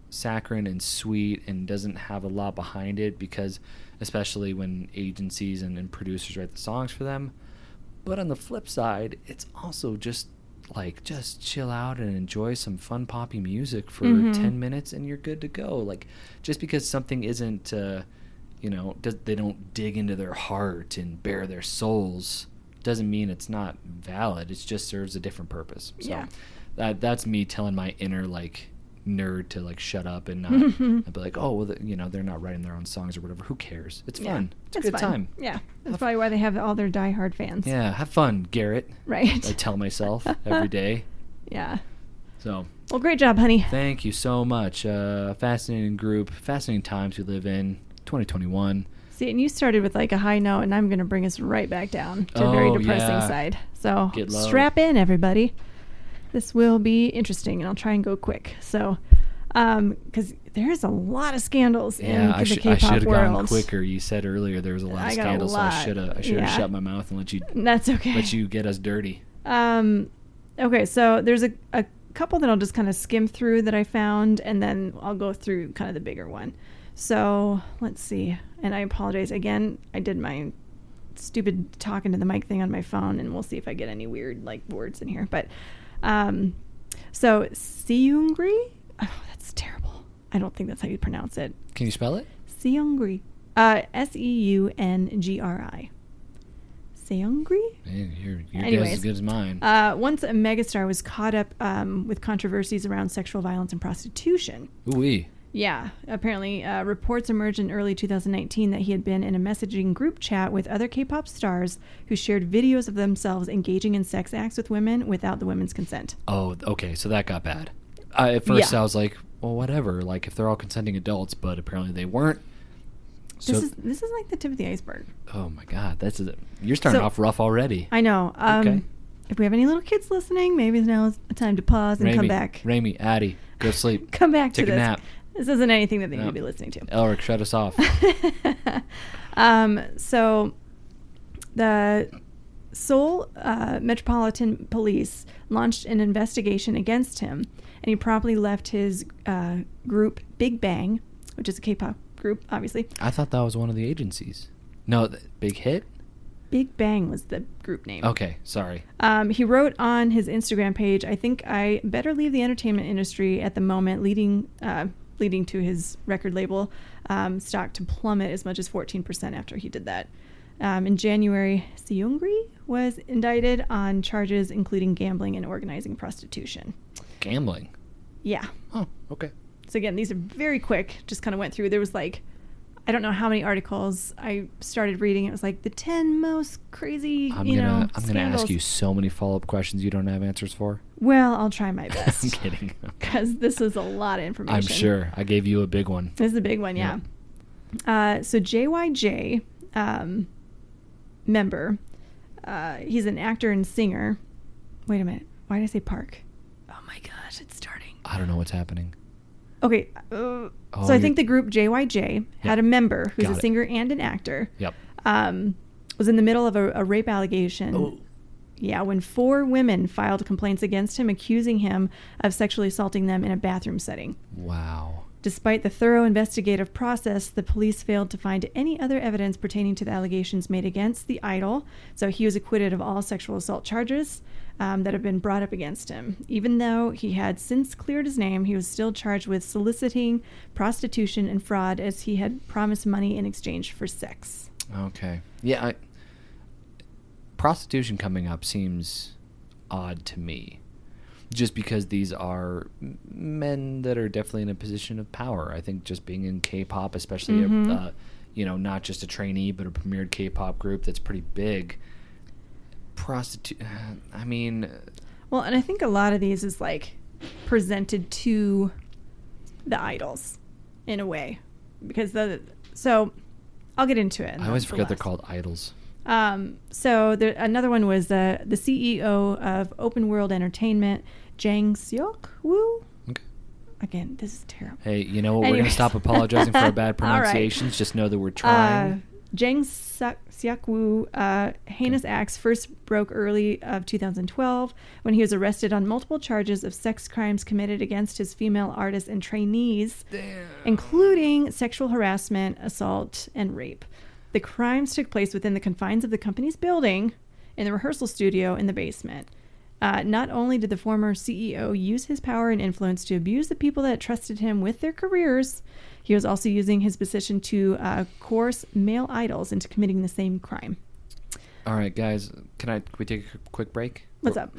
saccharine and sweet and doesn't have a lot behind it because, especially when agencies and, and producers write the songs for them. But on the flip side, it's also just like just chill out and enjoy some fun poppy music for Mhm. 10 minutes and you're good to go. Like just because something isn't uh, you know, does, they don't dig into their heart and bare their souls doesn't mean it's not valid. It just serves a different purpose. So Yeah. that that's me telling my inner like nerd to like shut up and not and be like, oh, well, the, you know, they're not writing their own songs or whatever. Who cares? It's Yeah. fun. It's, a good fun. time. Yeah. That's probably why they have all their diehard fans. Yeah, have fun, Garrett. Right. I tell myself every day. Yeah. So Well, great job, honey. thank you so much. Uh, fascinating group, fascinating times we live in. 2021. See, and you started with like a high note, and I'm going to bring us right back down to a very Oh, depressing yeah. side. So strap in, everybody. This will be interesting, and I'll try and go quick. So, because there's a lot of scandals Yeah, in I, the should I K-pop should have gone quicker. You said earlier there was a lot I of scandals, so I should have I should have Yeah. shut my mouth and let you That's okay. let you get us dirty. Um, okay, so there's a, a couple that I'll just kind of skim through that I found, and then I'll go through kind of the bigger one. So let's see. And I apologize again. I did my stupid talking to the mic thing on my phone, and we'll see if I get any weird like words in here. But um, so Seungri. Oh, that's terrible. I don't think that's how you pronounce it. Can you spell it? Seungri. Uh, S E U N G R I. Seungri. Your your guess is as good as mine. Uh, once a megastar was caught up um, with controversies around sexual violence and prostitution. Ooh wee. Yeah, apparently, uh, reports emerged in early 2019 that he had been in a messaging group chat with other K pop stars who shared videos of themselves engaging in sex acts with women without the women's consent. Oh, okay. So that got bad. Uh, at first, Yeah. I was like, well, whatever. Like if they're all consenting adults, but apparently they weren't. So, this is this is like the tip of the iceberg. oh my god, that's a, you're starting So- off rough already. I know. Um, Okay. If we have any little kids listening, maybe now is a time to pause and Ramy, come back. Rami, Addie, go to sleep. Come back Take to a this. nap. This isn't anything that they need to be listening to. Elric, shut us off. um, so the Seoul uh, Metropolitan Police launched an investigation against him, and he promptly left his uh, group Big Bang which is a K-pop group, obviously. I thought that was one of the agencies. No, th- Big Hit. Big Bang was the group name. Okay, sorry. Um, he wrote on his Instagram page, "I think I better leave the entertainment industry at the moment," leading uh, leading to his record label um, stock to plummet as much as 14% after he did that. Um, in January, Seungri was indicted on charges including gambling and organizing prostitution. Gambling. Yeah. Oh, okay. So again, these are very quick. Just kind of went through. There was like, I don't know how many articles I started reading. It was like the ten most crazy, I'm you gonna know, I'm gonna ask you so many follow up questions you don't have answers for. Well, I'll try my best. I'm kidding. because this is a lot of information. I'm sure I gave you a big one. This is a big one, yeah. Uh, so JYJ um, member, uh, he's an actor and singer. Wait a minute. Why did I say Park? Oh my gosh, it's starting. I don't know what's happening. Okay, uh, Oh, so I think the group JYJ had a member who's Got a it. singer and an actor. Yep. Um, was in the middle of a, a rape allegation. Oh. Yeah, when four women filed complaints against him, accusing him of sexually assaulting them in a bathroom setting. Wow. Despite the thorough investigative process, the police failed to find any other evidence pertaining to the allegations made against the idol. So he was acquitted of all sexual assault charges um, that have been brought up against him. Even though he had since cleared his name, he was still charged with soliciting, prostitution, and fraud as he had promised money in exchange for sex. Okay. Yeah. I, prostitution coming up seems odd to me, just because these are men that are definitely in a position of power. I think just being in K-pop, especially Mhm. a, uh, you know, not just a trainee but a premiered K-pop group that's pretty big. Prostitute. I mean, Well, and I think a lot of these is like presented to the idols in a way because the so I'll get into it. I always forget they're called idols. Um, so there, another one was uh, the CEO of Open World Entertainment, Jang Seok Woo. Okay. Again, this is terrible. Hey, you know what? We're gonna stop apologizing for our bad All right. pronunciations. Just know that we're trying. Uh, Jang Seok Woo, uh, heinous acts first broke early of 2012 when he was arrested on multiple charges of sex crimes committed against his female artists and trainees, including sexual harassment, assault, and rape. The crimes took place within the confines of the company's building in the rehearsal studio in the basement. Uh, not only did the former CEO use his power and influence to abuse the people that trusted him with their careers, he was also using his position to uh, coerce male idols into committing the same crime. All right, guys. Can I? Can we take a quick break? What's up?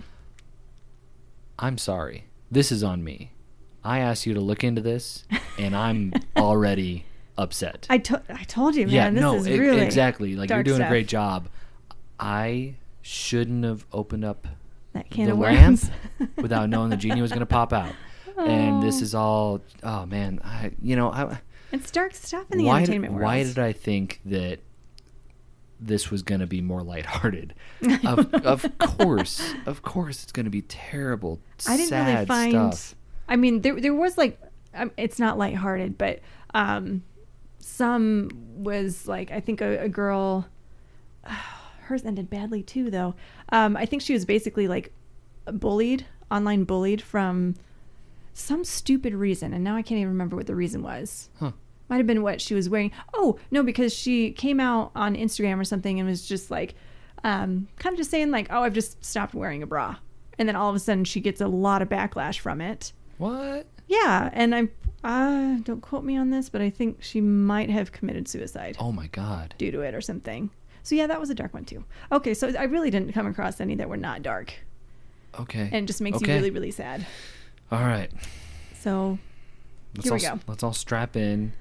I'm sorry. This is on me. I asked you to look into this, and I'm already upset. I, to- I told you, man. yeah, this no, is e- really exactly. Like you're doing stuff. a great job. I shouldn't have opened up That can the of lamp worms. without knowing the genie was going to pop out. And this Oh. is all. Oh man, I you know I. It's dark stuff in the why entertainment did, world. Why did I think that this was going to be more lighthearted? of of course, of course, it's going to be terrible. I didn't sad really find. stuff. I mean, there there was like, um, it's not lighthearted, but um, some was like I think a, a girl. hers ended badly too, though. Um, I think she was basically like bullied, online bullied from some stupid reason, and now I can't even remember what the reason was. Huh. Might have been what she was wearing. Oh no, because she came out on Instagram or something and was just like, um, kind of just saying like, "Oh, I've just stopped wearing a bra," and then all of a sudden she gets a lot of backlash from it. What? Yeah, and I uh, don't quote me on this, but I think she might have committed suicide Oh my god. due to it or something. So yeah, that was a dark one too. Okay, so I really didn't come across any that were not dark, Okay. and it just makes Okay. you really, really sad. All right. So Let's Here all, we go. Let's all strap in,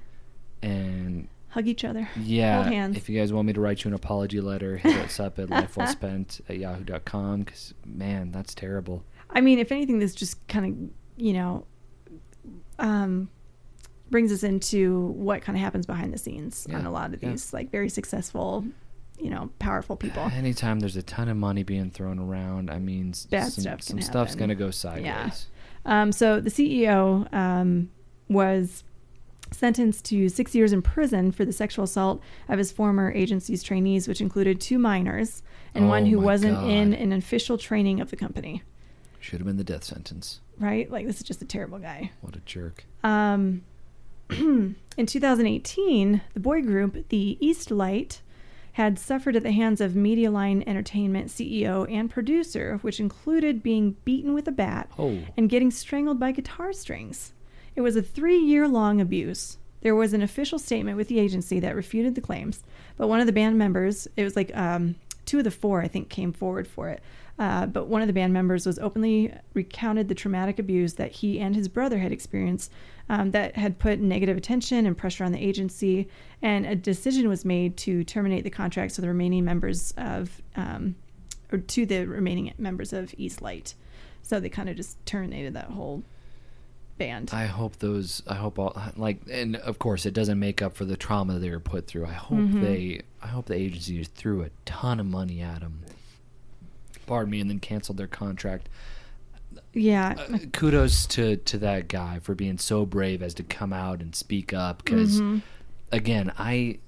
and hug each other. yeah. Hold hands. If you guys want me to write you an apology letter, hit us up at lifewellspent at yahoo.com. Because man, that's terrible. I mean, if anything, this just kind of, you know, um, brings us into what kind of happens behind the scenes on a lot of yeah. these like very successful, you know, powerful people. Anytime there's a ton of money being thrown around, I mean, Bad some, stuff some stuff's gonna go sideways. Um, so the CEO um, was sentenced to six years in prison for the sexual assault of his former agency's trainees, which included two minors and one Oh who wasn't in an official training of the company. Should have been the death sentence. Right? Like this is just a terrible guy. What a jerk. Um, in 2018, the boy group, the East Light, had suffered at the hands of Medialine Entertainment CEO and producer, which included being beaten with a bat Oh. and getting strangled by guitar strings. It was a three year long abuse. There was an official statement with the agency that refuted the claims, but one of the band members, it was like um, two of the four, I think, came forward for it. Uh, but one of the band members was openly recounted the traumatic abuse that he and his brother had experienced um, that had put negative attention and pressure on the agency, and a decision was made to terminate the contracts of the remaining members of, um, or to the remaining members of East Light. So they kind of just terminated that whole band. I hope those. I hope all like, and of course, it doesn't make up for the trauma they were put through. I hope Mhm. they. I hope the agency threw a ton of money at them. Pardon me, and then canceled their contract. yeah, Uh, kudos to to that guy for being so brave as to come out and speak up. Because Mhm. again, I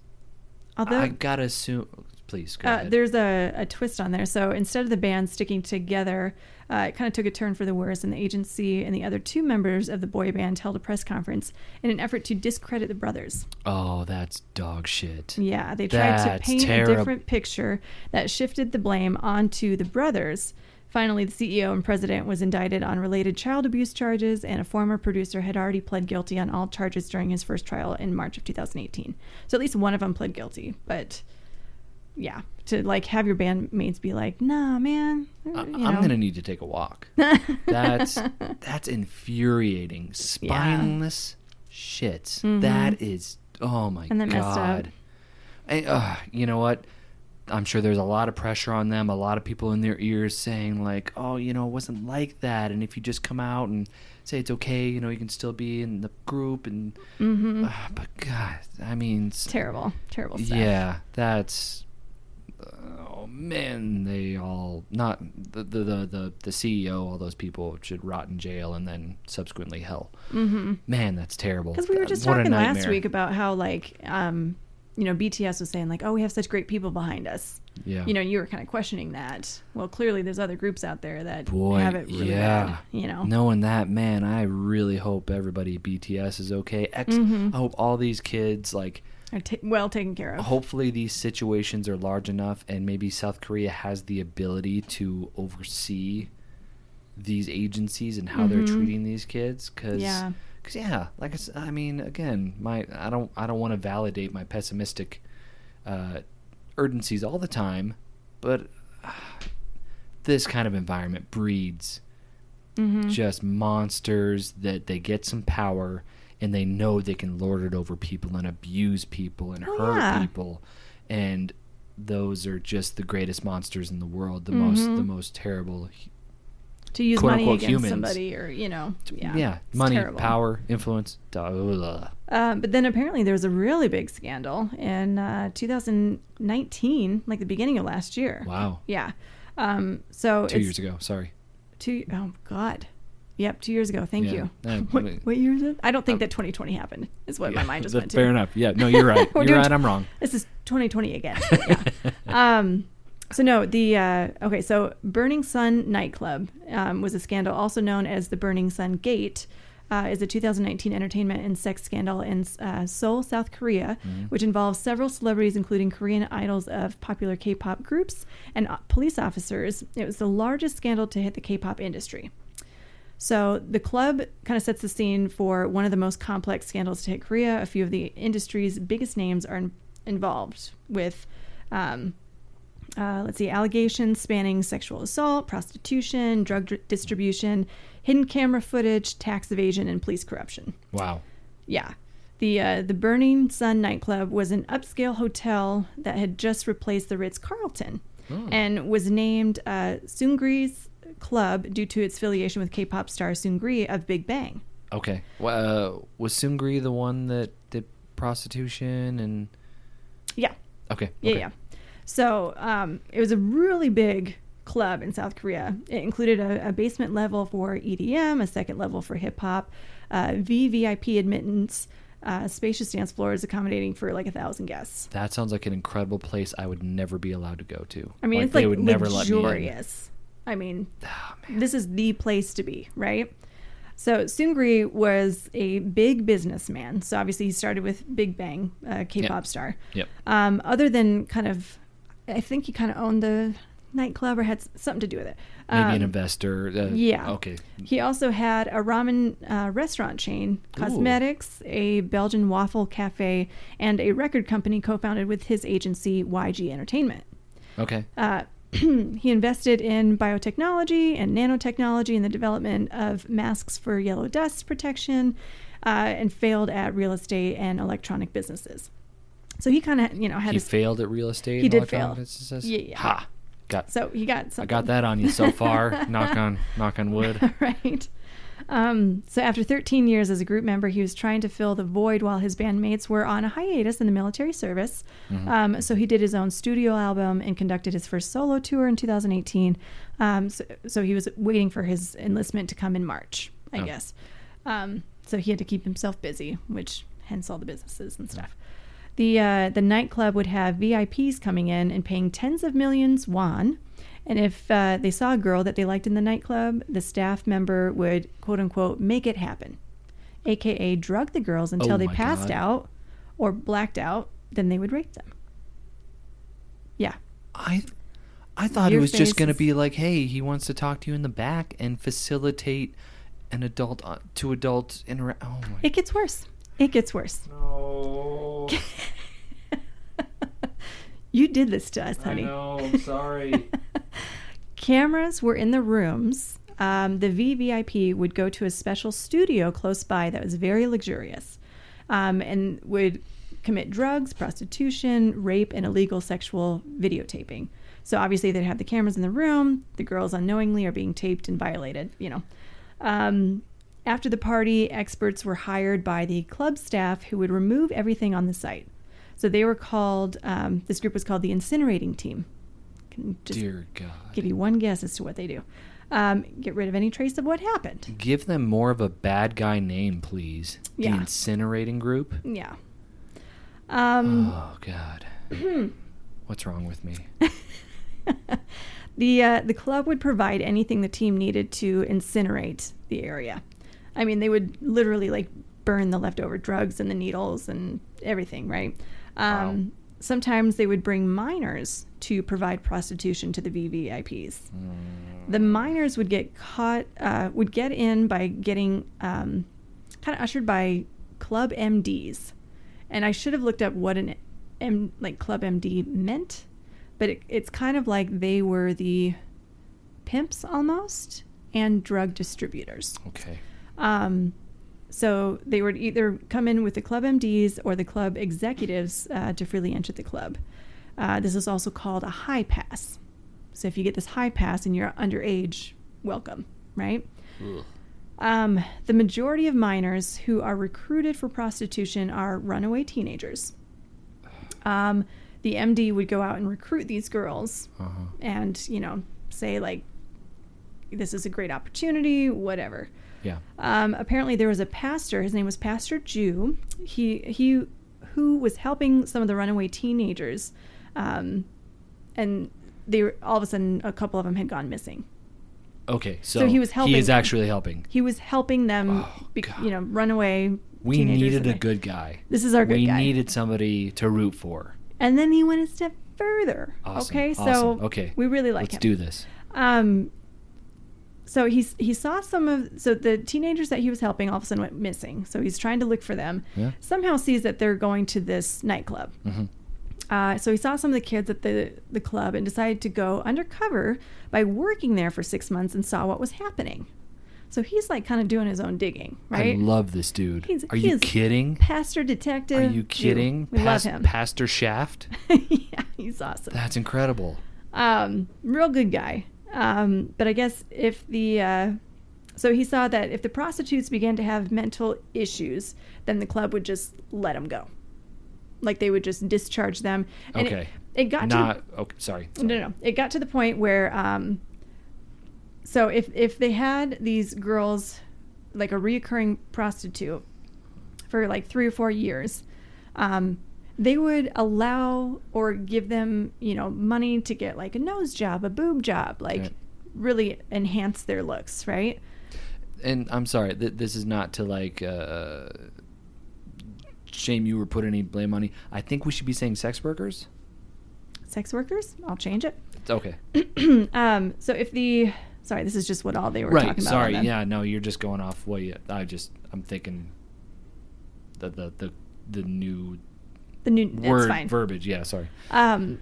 although I gotta assume. Please uh, there's a, a twist on there. So instead of the band sticking together, uh, it kind of took a turn for the worse, and the agency and the other two members of the boy band held a press conference in an effort to discredit the brothers. oh, that's dog shit. Yeah, they tried to paint terrib- a different picture that shifted the blame onto the brothers. Finally, the CEO and president was indicted on related child abuse charges, and a former producer had already pled guilty on all charges during his first trial in March of 2018. So at least one of them pled guilty. But yeah, to like have your bandmates be like, "Nah, man," you I'm gonna need to take a walk. That's that's infuriating, spineless shit. Mhm. That is, oh my And then messed up. god. And, uh, you know what? I'm sure there's a lot of pressure on them. A lot of people in their ears saying like, "Oh, you know, it wasn't like that." And if you just come out and say it's okay, you know, you can still be in the group. And Mhm. uh, but God, I mean, terrible, terrible stuff. yeah, that's. Oh man, they all not the the the the, the CEO. All those people should rot in jail and then subsequently hell. Mm-hmm. Man, that's terrible. Because we were just What talking last week about how like um, you know BTS was saying like, oh, we have such great people behind us. Yeah. You know, you were kind of questioning that. Well, clearly there's other groups out there that Boy, have it really yeah. bad. You know. Knowing that, man, I really hope everybody BTS is okay. X, Mhm. I hope all these kids like. Are ta- well taken care of. Hopefully, these situations are large enough, and maybe South Korea has the ability to oversee these agencies and how they're Mhm. treating these kids. Because, Yeah. Cause yeah, like I, I mean, again, my I don't I don't want to validate my pessimistic uh, urgencies all the time, but uh, this kind of environment breeds Mhm. just monsters that they get some power and they know they can lord it over people and abuse people and Oh, hurt yeah. people, and those are just the greatest monsters in the world, the most Mhm. the most terrible to use money unquote, against humans. somebody or you know yeah yeah, money, terrible. power, influence. Um, but then apparently there was a really big scandal in uh, 2019, like the beginning of last year. Wow. Yeah. Um, so Two years ago. Sorry. Two oh God. Yep, two years ago. Thank Yeah. you. Uh, what, what year is it? I don't think Um, that 2020 happened. Is what Yeah, my mind just went to. Fair enough. Yeah. No, you're right. You're right. tw- I'm wrong. This is 2020 again. Yeah. um, so no, the uh, okay. So Burning Sun nightclub um, was a scandal, also known as the Burning Sun Gate. Uh, is a 2019 entertainment and sex scandal in uh, Seoul, South Korea, Mhm. which involves several celebrities, including Korean idols of popular K-pop groups and uh, police officers. It was the largest scandal to hit the K-pop industry. So the club kind of sets the scene for one of the most complex scandals to hit Korea. A few of the industry's biggest names are in- involved with, um, uh, let's see, allegations spanning sexual assault, prostitution, drug dr- distribution, hidden camera footage, tax evasion, and police corruption. Wow. Yeah. The uh, the Burning Sun nightclub was an upscale hotel that had just replaced the Ritz Carlton Oh. and was named uh, Seungri's Club due to its affiliation with K-pop star Seungri of Big Bang. Okay. Well, uh, was Seungri the one that did prostitution and? Yeah, Okay. yeah, okay. yeah. So um, it was a really big club in South Korea. It included a, a basement level for EDM, a second level for hip hop, uh, VVIP admittance, uh, spacious dance floors accommodating for like a thousand guests. That sounds like an incredible place I would never be allowed to go to. I mean, it's they like would never let me in. I mean, Oh, this is the place to be, right? So Seungri was a big businessman. So obviously he started with Big Bang, uh, K-pop Yep. star. Yep. Um, other than kind of, I think he kind of owned the nightclub or had something to do with it. Maybe an Um, investor. Uh, yeah. Okay. He also had a ramen uh, restaurant chain, cosmetics, a Belgian waffle cafe, and a record company co-founded with his agency YG Entertainment. Okay. Uh, he invested in biotechnology and nanotechnology in the development of masks for yellow dust protection, uh, and failed at real estate and electronic businesses. So he kind of, you know, had He his. failed at real estate. He and did electronic fail. businesses? Yeah, yeah. Ha. Got. so he got I got that on you so far. knock on knock on wood. right. Um, so after 13 years as a group member, he was trying to fill the void while his bandmates were on a hiatus in the military service. Um, so he did his own studio album and conducted his first solo tour in 2018. Um, so, so he was waiting for his enlistment to come in March, I Oh. guess. Um, so he had to keep himself busy, which hence all the businesses and stuff. The uh, the nightclub would have VIPs coming in and paying tens of millions won. And if uh, they saw a girl that they liked in the nightclub, the staff member would quote unquote make it happen, aka drug the girls until Oh they passed God. out or blacked out. Then they would rape them. Yeah, I I thought Your it was just going to be like, hey, he wants to talk to you in the back and facilitate an adult uh, to adult interact. Oh my. it gets worse. It gets worse. no. you did this to us, honey. I know. I'm sorry. Cameras were in the rooms. Um, the VVIP would go to a special studio close by that was very luxurious um, and would commit drugs, prostitution, rape, and illegal sexual videotaping. So obviously they'd have the cameras in the room. The girls unknowingly are being taped and violated, you know. Um, after the party, experts were hired by the club staff who would remove everything on the site. So they were called, um, this group was called the incinerating team. Can just Dear God. give you one guess as to what they do. Um, get rid of any trace of what happened. Give them more of a bad guy name, please. The Yeah. incinerating group. Yeah. Um, Oh God. What's wrong with me? the uh, the club would provide anything the team needed to incinerate the area. I mean, they would literally like burn the leftover drugs and the needles and everything, right? Um, Sometimes they would bring minors to provide prostitution to the VVIPs. The minors would get caught, uh, would get in by getting um, kind of ushered by club MDs. And I should have looked up what an M, like club MD meant, but it, it's kind of like they were the pimps almost and drug distributors. Okay. Um, so they would either come in with the club MDs or the club executives uh, to freely enter the club. Uh, this is also called a high pass. So if you get this high pass and you're underage, welcome, right? Um, the majority of minors who are recruited for prostitution are runaway teenagers. Um, the MD would go out and recruit these girls Uh-huh. and, you know, say, like, this is a great opportunity, whatever. Yeah. Um, apparently, there was a pastor. His name was Pastor Jew. He he who was helping some of the runaway teenagers, um, and they were all of a sudden a couple of them had gone missing. Okay. So, So he was helping. He is actually helping. He was helping them, Oh, be, you know, runaway. We needed a good guy. This is our good we guy. We needed somebody to root for. And then he went a step further. Awesome. Okay, so Okay. we really like Let's him. do this. Um, so he's he saw some of so the teenagers that he was helping all of a sudden went missing. So he's trying to look for them. Yeah. Somehow sees that they're going to this nightclub. hmm Uh, so he saw some of the kids at the the club and decided to go undercover by working there for six months and saw what was happening. So he's like kind of doing his own digging, right? I love this dude. He's- Are he you kidding? Pastor detective. Are you kidding? We Pas- love him. Pastor Shaft. yeah, he's awesome. That's incredible. um, real good guy. Um, but I guess if the uh, so he saw that if the prostitutes began to have mental issues, then the club would just let them go, like they would just discharge them. And Okay. It, it got to okay. Sorry. no, no, no. It got to the point where, um, so if if they had these girls, like a reoccurring prostitute, for like three or four years, um, they would allow or give them, you know, money to get like a nose job, a boob job, like Right. really enhance their looks, right? and I'm sorry, th- this is not to like uh, shame you or put any blame on you. I think we should be saying sex workers. Sex workers? I'll change it. It's okay. um, so if the sorry, this is just what all they were right. talking about. Sorry. Yeah. No, you're just going off what you. I just. I'm thinking. The the the the new The new word fine. verbiage. Yeah. Sorry. Um,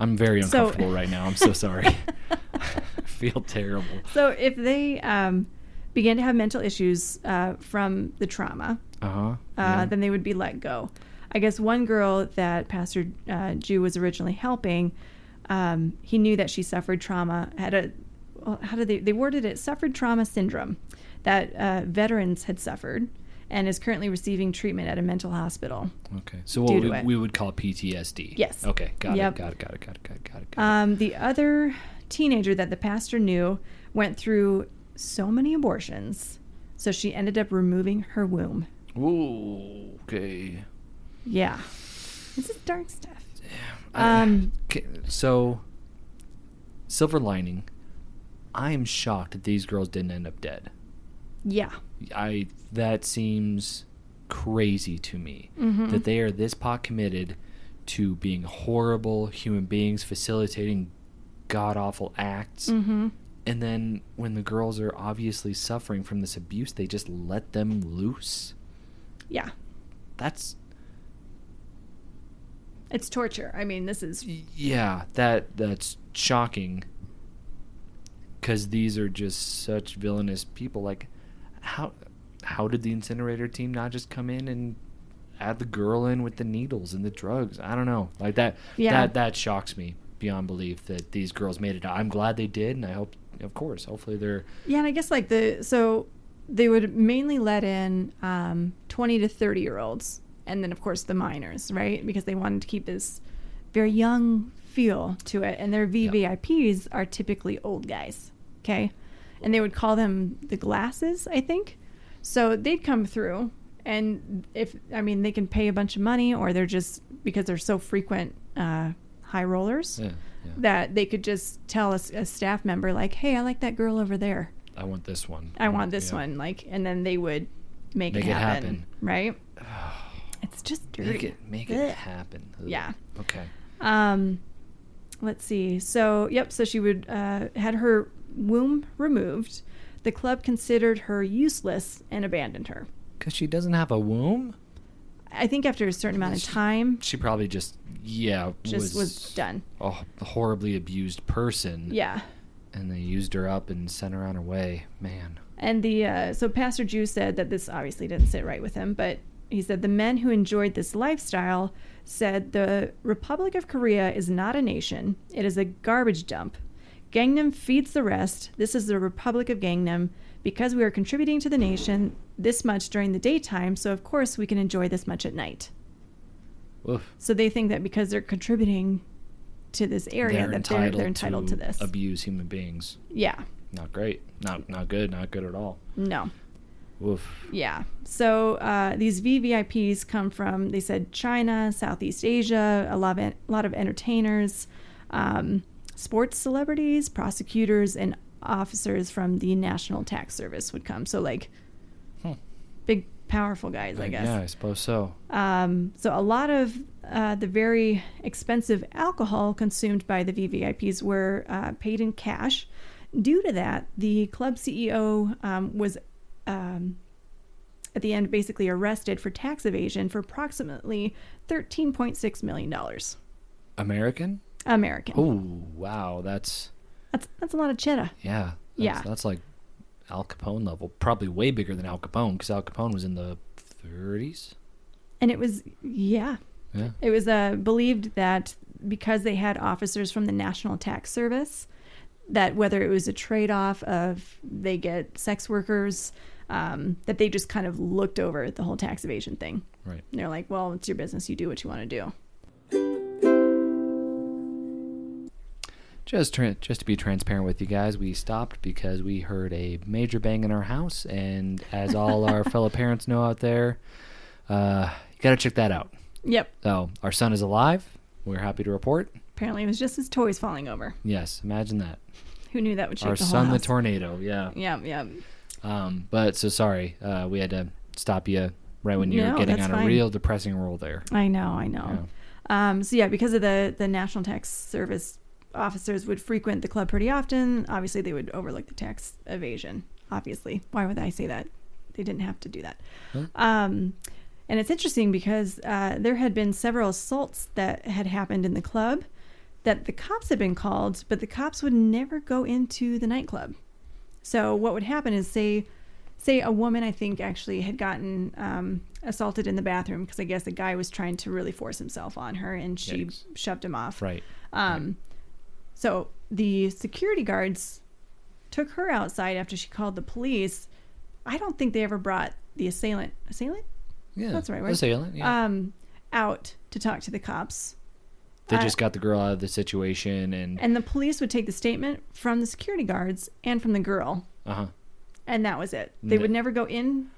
I'm very So- uncomfortable right now. I'm so sorry. I feel terrible. so if they um, began to have mental issues uh, from the trauma, Uh-huh. uh, yeah. then they would be let go. I guess one girl that Pastor uh, Jew was originally helping, um, he knew that she suffered trauma. Had a well, how did they they worded it? Suffered trauma syndrome that uh, veterans had suffered, and is currently receiving treatment at a mental hospital. Okay. So what we, we would call PTSD. Yes. Okay. Got Yep. it. Got it. Got it. Got it. Got it. Got it. Got it. Um, the other teenager that the pastor knew went through so many abortions, so she ended up removing her womb. Ooh. Okay. Yeah, this is dark stuff. I- Um, okay, so, silver lining. I am shocked that these girls didn't end up dead. Yeah. I that seems crazy to me Mhm. that they are this pot committed to being horrible human beings, facilitating god awful acts, Mm-hmm. and then when the girls are obviously suffering from this abuse, they just let them loose. Yeah. That's It's torture. I mean, this is yeah, that that's shocking. Because these are just such villainous people. Like, how how did the incinerator team not just come in and add the girl in with the needles and the drugs? I don't know. Like that. Yeah. That that shocks me beyond belief that these girls made it. I'm glad they did, and I hope, of course, hopefully they're yeah, and I guess like the so they would mainly let in um, twenty to thirty year olds, and then of course the minors, right? Because they wanted to keep this very young feel to it, and their VVIPs are typically old guys, okay, and they would call them the glasses, I think. So they'd come through, and if I mean they can pay a bunch of money, or they're just because they're so frequent uh, high rollers. yeah, yeah. that they could just tell a staff member like hey i like that girl over there I want this one. i want this Yeah. one like and then they would make, Make it it happen, happen. right it's just dirty Make it make it happen. Ugh. Yeah. Okay. um let's see so yep so she would uh had her womb removed the club considered her useless and abandoned her Because she doesn't have a womb. i think after a certain amount of time She probably just yeah just was, done a horribly abused person. yeah And they used her up and sent her on her way. Man. And the uh, so Pastor Jew said that this obviously didn't sit right with him, but he said the men who enjoyed this lifestyle said the Republic of Korea is not a nation; it is a garbage dump. Gangnam feeds the rest. This is the Republic of Gangnam because we are contributing to the nation this much during the daytime, so of course we can enjoy this much at night. Oof. So they think that because they're contributing to this area, that they're, they're entitled to, this. Abuse human beings. Yeah. Not great. Not not good. Not good at all. No. Oof. Yeah. So uh, these VVIPs come from, they said, China, Southeast Asia, a lot of, en- a lot of entertainers, um, sports celebrities, prosecutors, and officers from the National Tax Service would come. So, like, Hmm. big, powerful guys, I Uh, guess. Yeah, I suppose so. Um, so a lot of uh, the very expensive alcohol consumed by the VVIPs were uh, paid in cash. Due to that, the club CEO um, was um, at the end basically arrested for tax evasion for approximately $13.6 million American? American. Oh wow, that's That's, that's a lot of cheddar. yeah. That's, Yeah. That's like Al Capone level. Probably way bigger than Al Capone because Al Capone was in the 30s. And it was, yeah, Yeah. It was uh, believed that because they had officers from the National Tax Service, that whether it was a trade off of they get sex workers, um, that they just kind of looked over the whole tax evasion thing. Right. And they're like, well, it's your business. You do what you want to do. Just tra- just to be transparent with you guys, we stopped because we heard a major bang in our house, and as all our fellow parents know out there, uh, you got to check that out. Yep. So our son is alive. We're happy to report. Apparently, it was just his toys falling over. Yes, imagine that. Who knew that would shake our the whole son, the tornado. Yeah. Yeah, yeah. Um, but so sorry, uh, we had to stop you right when you No, were getting that's on a fine. real depressing roll there. I know, I know. Um, so yeah, because of the the National Tax Service officers would frequent the club pretty often. Obviously, they would overlook the tax evasion. Obviously, why would I say that? They didn't have to do that. Huh? Um, and it's interesting because uh, there had been several assaults that had happened in the club that the cops had been called, but the cops would never go into the nightclub. So what would happen is say say a woman I think actually had gotten um, assaulted in the bathroom because I guess a guy was trying to really force himself on her and she Yikes. shoved him off. Right. Um, so the security guards took her outside after she called the police. I don't think they ever brought the assailant assailant Yeah. That's the right word. Assailant, yeah. um, out to talk to the cops. they uh, just got the girl out of the situation and, And the police would take the statement from the security guards and from the girl, uh huh. and that was it. They would never go in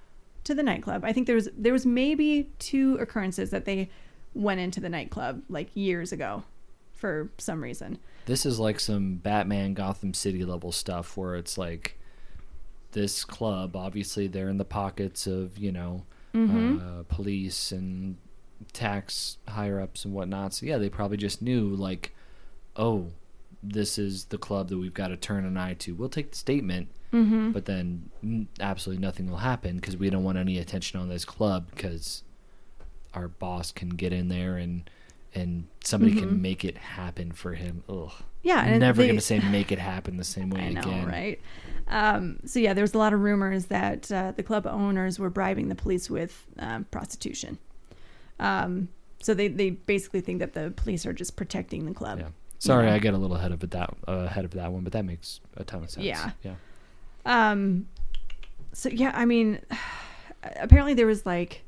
to the nightclub. I think there was there was maybe two occurrences that they went into the nightclub like years ago for some reason. This is like some Batman Gotham City level stuff where it's like this club, obviously they're in the pockets of, you know, Mm-hmm. uh, police and tax higher ups and whatnot. So yeah, they probably just knew like, oh, this is the club that we've got to turn an eye to. We'll take the statement, Mm-hmm. but then absolutely nothing will happen because we don't want any attention on this club because our boss can get in there and and somebody Mhm. can make it happen for him. Ugh. Yeah, and Never they- gonna say make it happen the same way I know, again. right? Um, so yeah, there was a lot of rumors that uh, the club owners were bribing the police with um, prostitution. Um, so they, they basically think that the police are just protecting the club. Yeah. Sorry, know. I get a little ahead of it that uh, ahead of that one, but that makes a ton of sense. Yeah. Yeah. Um, so yeah, I mean, apparently there was like,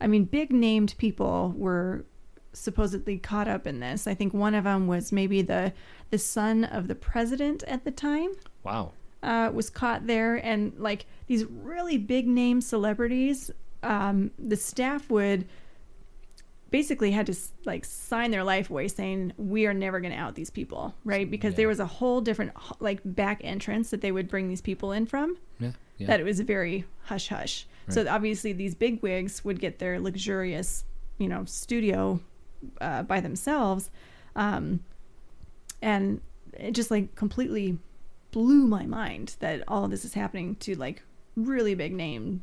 I mean, big named people were supposedly caught up in this. I think one of them was maybe the the son of the president at the time. Wow. uh, was caught there, and like these really big name celebrities, um, the staff would basically had to like sign their life away, saying we are never going to out these people, right? Because Yeah. there was a whole different like back entrance that they would bring these people in from. Yeah. Yeah. That it was very hush hush. So obviously these big wigs would get their luxurious, you know, studio uh, by themselves, um, and it just like completely blew my mind that all of this is happening to like really big name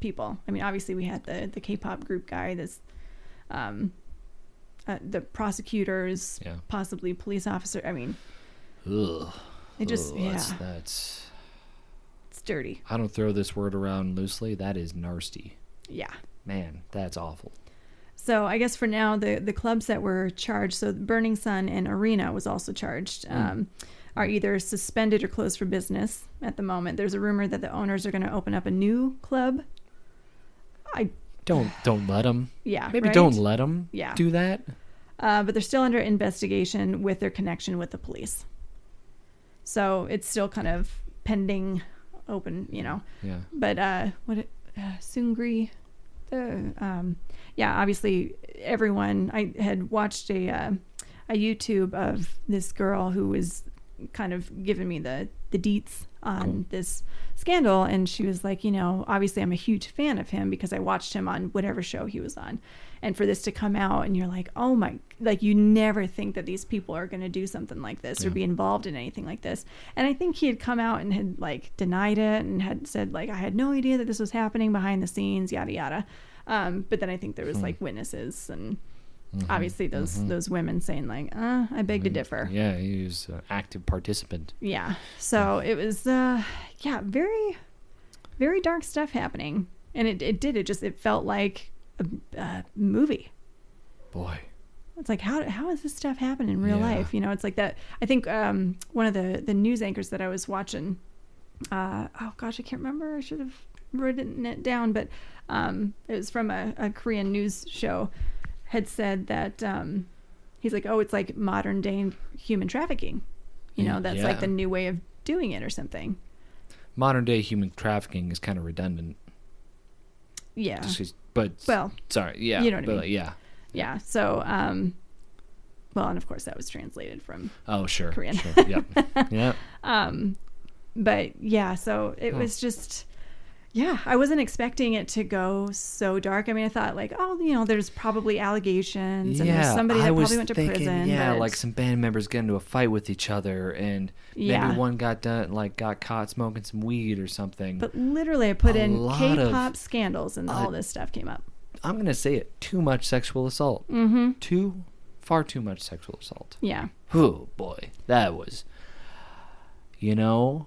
people. I mean, obviously we had the the K-pop group guy, this, um, uh, the prosecutors, Yeah. possibly police officer. I mean, Ugh. it just Ugh, yeah, That's, that's. it's dirty. I don't throw this word around loosely. That is nasty. Yeah. Man, that's awful. So I guess for now, the the clubs that were charged, so Burning Sun and Arena was also charged, um, are either suspended or closed for business at the moment. There's a rumor that the owners are going to open up a new club. I Don't don't let them. yeah, Maybe right? don't let them. Yeah. Do that. Uh, but they're still under investigation with their connection with the police. So it's still kind of pending, open, you know. Yeah. but uh what it, uh, Seungri um yeah obviously everyone I had watched a uh, a YouTube of this girl who was kind of giving me the the deets on Cool. this scandal and she was like you know obviously I'm a huge fan of him because I watched him on whatever show he was on and for this to come out and you're like oh my like you never think that these people are going to do something like this or be involved in anything like this. And i think he had come out and had like denied it and had said like i had no idea that this was happening behind the scenes yada yada. Um, but then i think there was Hmm. like witnesses and Mhm, obviously those mhm. those women saying like uh, i beg to differ. Yeah, he was an active participant. yeah. So it was uh yeah very very dark stuff happening. And it, it did it just it felt like a, a movie Boy. It's like how how is this stuff happen in real Yeah. life? You know, it's like that. I think um, one of the the news anchors that I was watching. Uh, oh gosh, I can't remember. I should have written it down, but um, it was from a, a Korean news show. Had said that um, he's like, oh, it's like modern day human trafficking. You know, that's like the new way of doing it or something. Modern day human trafficking is kind of redundant. Yeah. Just but Well, sorry, yeah, you know what I but, mean. yeah. yeah. So, um, well, and of course that was translated from Oh, sure, Korean. sure. Yep, yep. Um, but yeah, so it Huh. was just yeah, I wasn't expecting it to go so dark. I mean, I thought like, oh, you know, there's probably allegations and there's somebody that I probably went to thinking, prison. Yeah, but- like some band members get into a fight with each other, and Yeah. maybe one got done, like got caught smoking some weed or something. But literally, I put A in K-pop scandals, and uh, all this stuff came up. I'm gonna say it: too much sexual assault. Mm-hmm. Too far too much sexual assault. Yeah. Oh boy, that was. You know,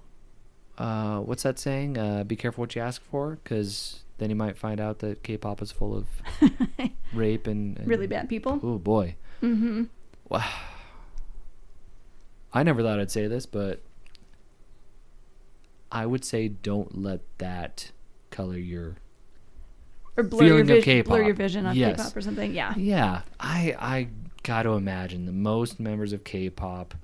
uh, what's that saying? Uh, be careful what you ask for, because then you might find out that K-pop is full of rape and, and really bad people. Oh boy, Mm-hmm. wow. I never thought I'd say this, but I would say don't let that color your. Or blur your, Feeling of vision, blur K-pop. your vision on Yes. K-pop or something. Yeah. Yeah, I I got to imagine the most members of K-pop,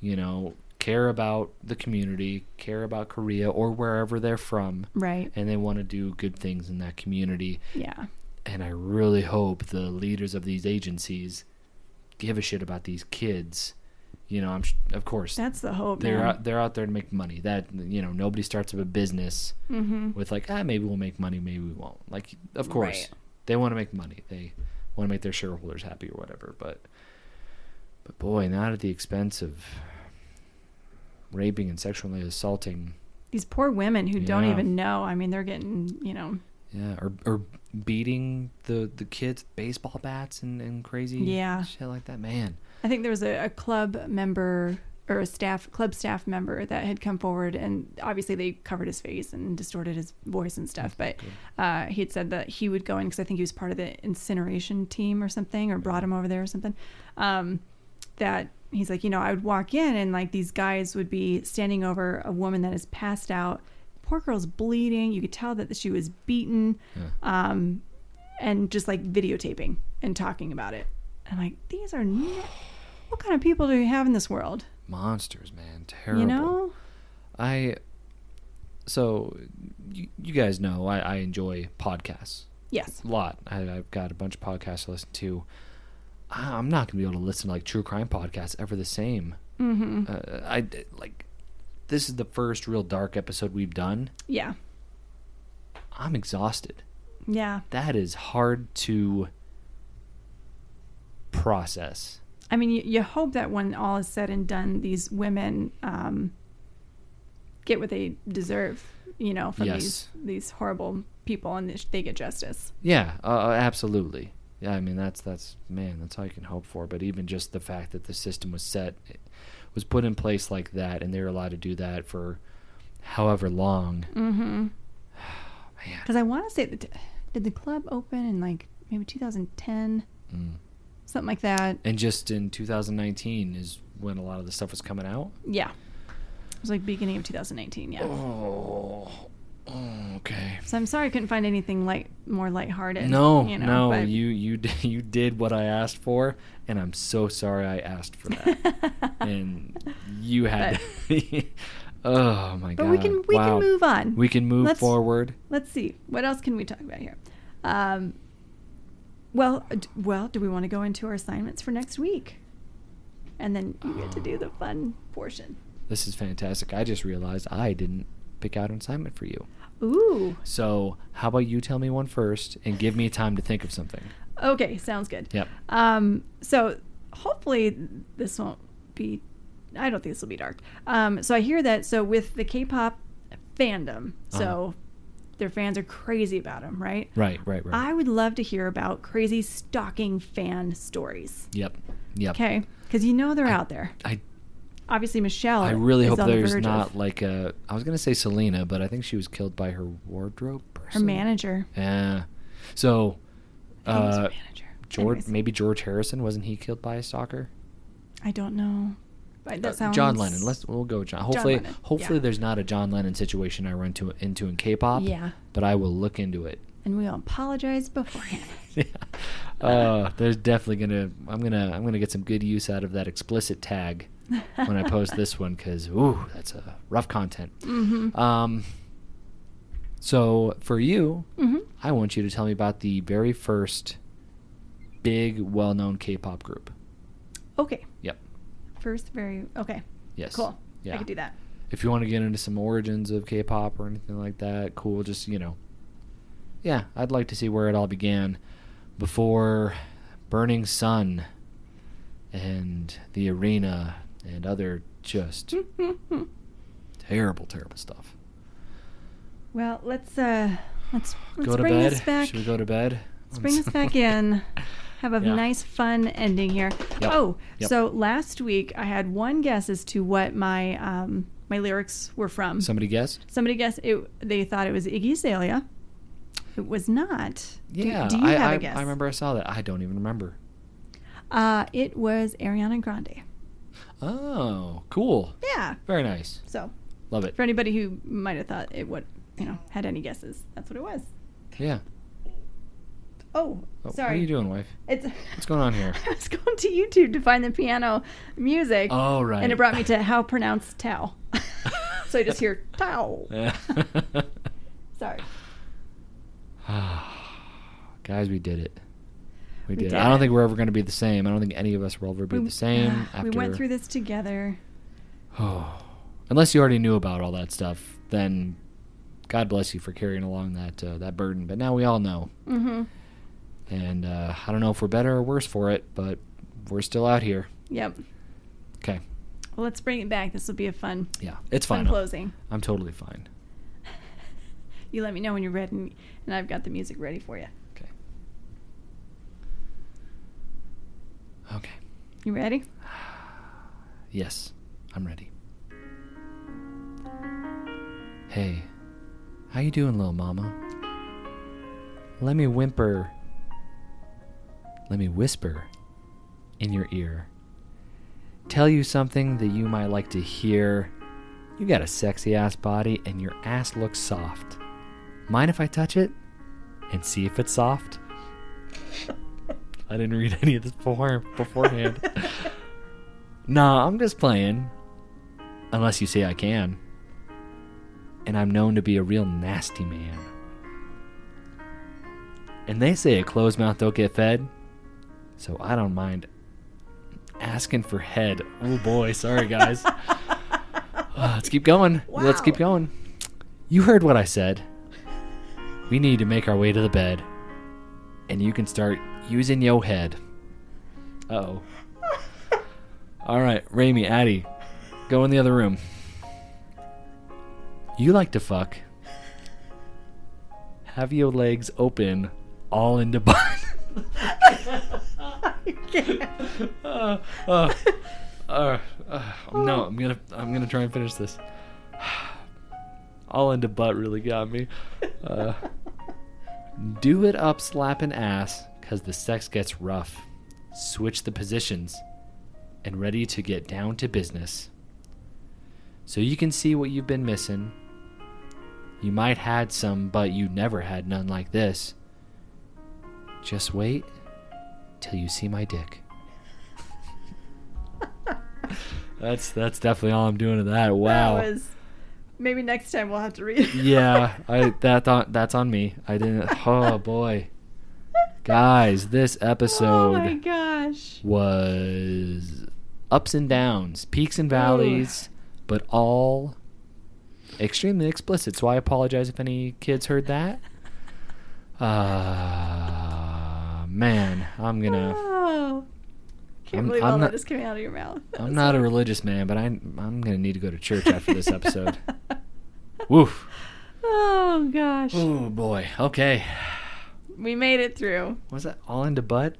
you know, care about the community, care about Korea or wherever they're from, Right. and they want to do good things in that community. Yeah. And I really hope the leaders of these agencies give a shit about these kids. You know, I'm sh- of course That's the hope. they're man. out, they're out there to make money. That you know, nobody starts up a business Mm-hmm. with like, ah, maybe we'll make money, maybe we won't. Like, of course, Right. they want to make money. They want to make their shareholders happy or whatever. But, but boy, not at the expense of raping and sexually assaulting. These poor women who don't even know. I mean, they're getting, you know, Yeah, or or beating the the kids with baseball bats and and crazy Yeah. shit like that. Man, I think there was a, a club member or a staff club staff member that had come forward, and obviously they covered his face and distorted his voice and stuff. But uh, he had said that he would go in because I think he was part of the incineration team or something, or brought him over there or something. Um, that he's like, you know, I would walk in and like these guys would be standing over a woman that is passed out. Poor girl's bleeding. You could tell that she was beaten, Yeah. um, and just like videotaping and talking about it. I'm like, these are ne- what kind of people do we have in this world? monsters, man, terrible. You know? I so you, you guys know I, I enjoy podcasts Yes. a lot. I, I've got a bunch of podcasts to listen to. I- I'm not gonna be able to listen to like true crime podcasts ever the same. Mm-hmm. Uh, I like this is the first real dark episode we've done. Yeah. I'm exhausted. Yeah. That is hard to process. I mean, you, you hope that when all is said and done, these women um, get what they deserve, you know, from Yes. these these horrible people, and they get justice. Yeah, uh, absolutely. Yeah, I mean that's that's man, that's all you can hope for. But even just the fact that the system was set, was put in place like that, and they were allowed to do that for however long. Mm-hmm. Man, Because I want to say that did the club open in like maybe 2010, Mm. something like that. and just in 2019 is when a lot of the stuff was coming out. Yeah. It was like beginning of 2018. Yeah. Oh, okay. So I'm sorry I couldn't find anything light, more lighthearted. No, you know, no, but- you you you did what I asked for, and I'm so sorry I asked for that. and you had. oh my god! But we can we Wow. can move on. We can move Let's- forward. Let's see what else can we talk about here. Um, well, d- well, do we want to go into our assignments for next week? And then you get to do the fun portion. This is fantastic. I just realized I didn't pick out an assignment for you. Ooh. So how about you tell me one first and give me time to think of something? Okay, sounds good. Yep. Um, so hopefully this won't be. I don't think this will be dark. Um, so I hear that. So with the K-pop fandom, so Uh-huh. their fans are crazy about them, right? Right, right, right. I would love to hear about crazy stalking fan stories. yep. Yep. Okay, because you know they're I- out there. I Obviously, Michelle. I really hope the there's verge not of like a. I was gonna say Selena, but I think she was killed by her wardrobe her manager. Yeah. So, I think it was her uh, manager. George, Anyways, maybe George Harrison wasn't he killed by a stalker? I don't know. But that Uh, sounds John Lennon. Let's we'll go with John. Hopefully, Lennon, hopefully yeah. there's not a John Lennon situation I run to into in K-pop. Yeah, But I will look into it. and we'll apologize beforehand. yeah. Uh, there's definitely gonna. I'm gonna. I'm gonna get some good use out of that explicit tag when I post this one because ooh, that's a rough content. mm-hmm. Um. So for you, mm-hmm. I want you to tell me about the very first big, well-known K-pop group. Okay. Yep. First, very okay. Yes. Cool. Yeah. I could do that. if you want to get into some origins of K-pop or anything like that, cool. Just you know, yeah, I'd like to see where it all began before Burning Sun and the arena and other just terrible, terrible stuff. Well, let's uh, let's let's go to bring bed. this back. Should we go to bed? Let's bring this back in. Have a Yeah. nice, fun ending here. Yep. Oh, Yep. so last week I had one guess as to what my um, my lyrics were from. Somebody guessed? Somebody guessed it. They thought it was Iggy Azalea. It was not. Do- Yeah, Do, you I, have I, a guess? I remember I saw that. I don't even remember. Uh, it was Ariana Grande. Oh, cool. Yeah. Very nice. So Love it. for anybody who might have thought it would, you know, had any guesses, that's what it was. Yeah. Oh, Oh, sorry. What are you doing, wife? It's What's going on here? I was going to YouTube to find the piano music. Oh, right. And it brought me to how pronounce Tao. so I just hear. Yeah. Sorry. Guys, we did it. We, We did. did I don't think we're ever going to be the same. I don't think any of us will ever be the same after. we went through this together. Oh, unless you already knew about all that stuff, then God bless you for carrying along that uh, that burden. But now we all know, Mm-hmm. and uh, I don't know if we're better or worse for it, but we're still out here. Yep. Okay. Well, let's bring it back. This will be a fun, Yeah, it's fun closing. I'm totally fine. You let me know when you're ready, and I've got the music ready for you. Okay. You ready? Yes, I'm ready. Hey, how you doing, little mama? Let me whimper. Let me whisper in your ear. Tell you something that you might like to hear. You got a sexy ass body and your ass looks soft. Mind if I touch it and see if it's soft? I didn't read any of this before, beforehand. Nah, I'm just playing. Unless you say I can. And I'm known to be a real nasty man. And they say a closed mouth don't get fed. So I don't mind asking for head. Oh boy, sorry guys. Uh, let's keep going. Let's keep going. You heard what I said. We need to make our way to the bed. And you can start using your head. Oh. All right, Raimi, Addie, go in the other room. You like to fuck. Have your legs open, all into butt. I can't. uh, uh, uh, uh, no, I'm gonna, I'm gonna try and finish this. All into butt really got me. Uh, do it up, slapping ass, cause the sex gets rough. Switch the positions, and ready to get down to business. So you can see what you've been missing. You might had some, but you never had none like this. Just wait till you see my dick. That's that's definitely all I'm doing to that. Wow. That was. Maybe next time we'll have to read. yeah, I that on, that's on me. I didn't. Oh boy, guys, this Oh my episode gosh. was ups and downs, peaks and valleys, but all extremely explicit. So I apologize if any kids heard that. Uh man, I'm gonna. Oh. Can't I'm- believe I'm all not- that is coming out of your mouth. That I'm not a religious man, but I I'm gonna need to go to church after this episode. Woof. Oh gosh. Oh boy. Okay. We made it through. Was that all into butt?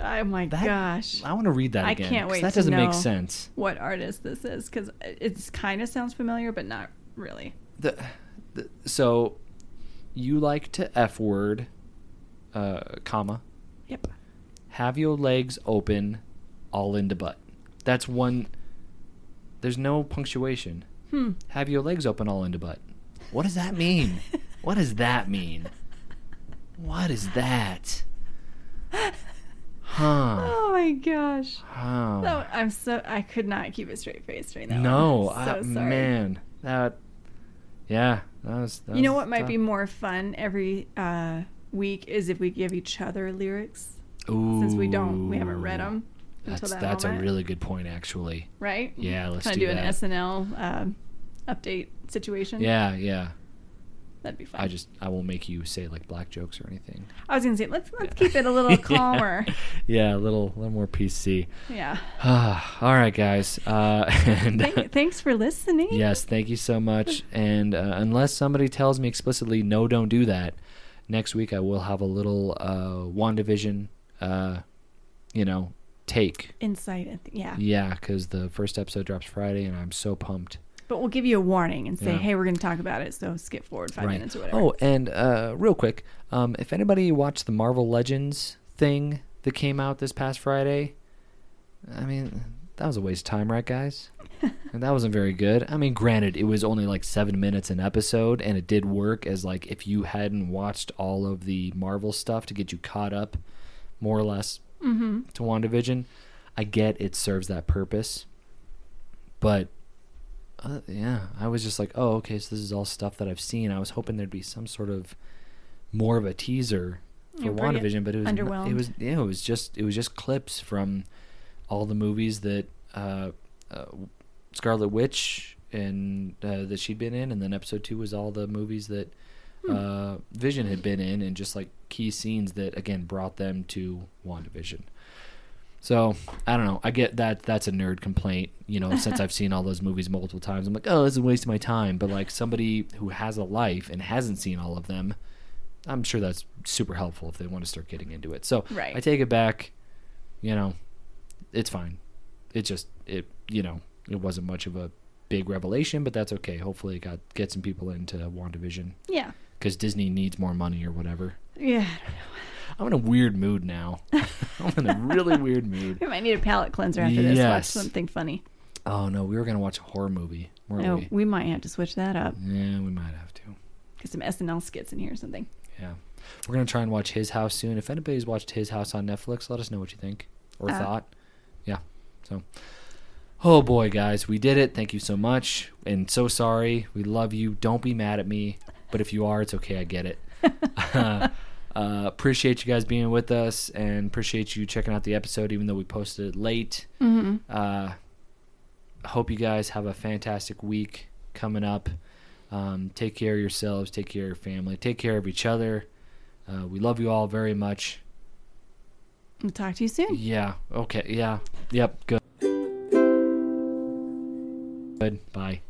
Oh my That- gosh. I want to read that I again. can't wait That doesn't make sense. What artist this is because it kind of sounds familiar, but not really. The, the so you like to f word, uh, comma. Yep. Have your legs open, all into butt. That's one. There's no punctuation. Hmm. Have your legs open, all into butt. What does that mean? what does that mean? What is that? Huh. Oh my gosh. Huh. No, I'm so I could not keep a straight face that. one. no, I'm so man, that. Yeah, that was. That You know was what might tough. be more fun every uh, week is if we give each other lyrics since we don't we haven't read them That's until that that's a really good point, actually. right. Yeah, let's kind of do do an. SNL uh, update situation. Yeah, yeah. That'd be fun. I just I won't make you say like black jokes or anything. I was gonna say let's let's keep it a little calmer. Yeah, a little a little more PC. yeah. All right, guys. Uh, and Thank, thanks for listening. yes, thank you so much. And uh, unless somebody tells me explicitly, no, don't do that. Next week I will have a little uh, WandaVision, uh, you know, take. Insight. Yeah. Yeah, because the first episode drops Friday, and I'm so pumped. But we'll give you a warning and say, Yeah. hey, we're going to talk about it. So skip forward five minutes or whatever. Oh, and uh, real quick, um, if anybody watched the Marvel Legends thing that came out this past Friday, I mean, that was a waste of time, right, guys? and that wasn't very good. I mean, granted, it was only like seven minutes an episode, and it did work as like if you hadn't watched all of the Marvel stuff to get you caught up, more or less, mm-hmm. to WandaVision. I get it serves that purpose, but uh, yeah, I was just like, oh, okay, so this is all stuff that I've seen. I was hoping there'd be some sort of more of a teaser for You're WandaVision, but it was underwhelmed. it was yeah, it was just it was just clips from all the movies that uh, uh, Scarlet Witch and uh, that she'd been in, and then episode two was all the movies that Hmm. uh, Vision had been in, and just like key scenes that again brought them to WandaVision. So I don't know. I get that that's a nerd complaint, you know, since I've seen all those movies multiple times. I'm like, oh, this is a waste of my time. But like somebody who has a life and hasn't seen all of them, I'm sure that's super helpful if they want to start getting into it. So Right. I take it back. You know, it's fine. It just it you know it wasn't much of a big revelation, but that's okay. Hopefully, it got get some people into WandaVision Yeah. because Disney needs more money or whatever. Yeah. I'm in a weird mood now. I'm in a really weird mood. We might need a palate cleanser after this. Watch something funny. Oh no, we were gonna watch a horror movie, weren't Oh, we? we might have to switch that up. Yeah, we might have to. Get some SNL skits in here or something. Yeah, we're gonna try and watch His House soon. If anybody's watched His House on Netflix, let us know what you think or Uh. thought. Yeah. So, oh boy, guys, we did it. Thank you so much, and so sorry. We love you. Don't be mad at me, but if you are, it's okay. I get it. Uh, appreciate you guys being with us and appreciate you checking out the episode, even though we posted it late. Mm-hmm. Uh, hope you guys have a fantastic week coming up. Um, take care of yourselves, take care of your family, take care of each other. Uh, we love you all very much. We'll talk to you soon. Yeah. Okay. Yeah. Yep. Good. Good. Bye.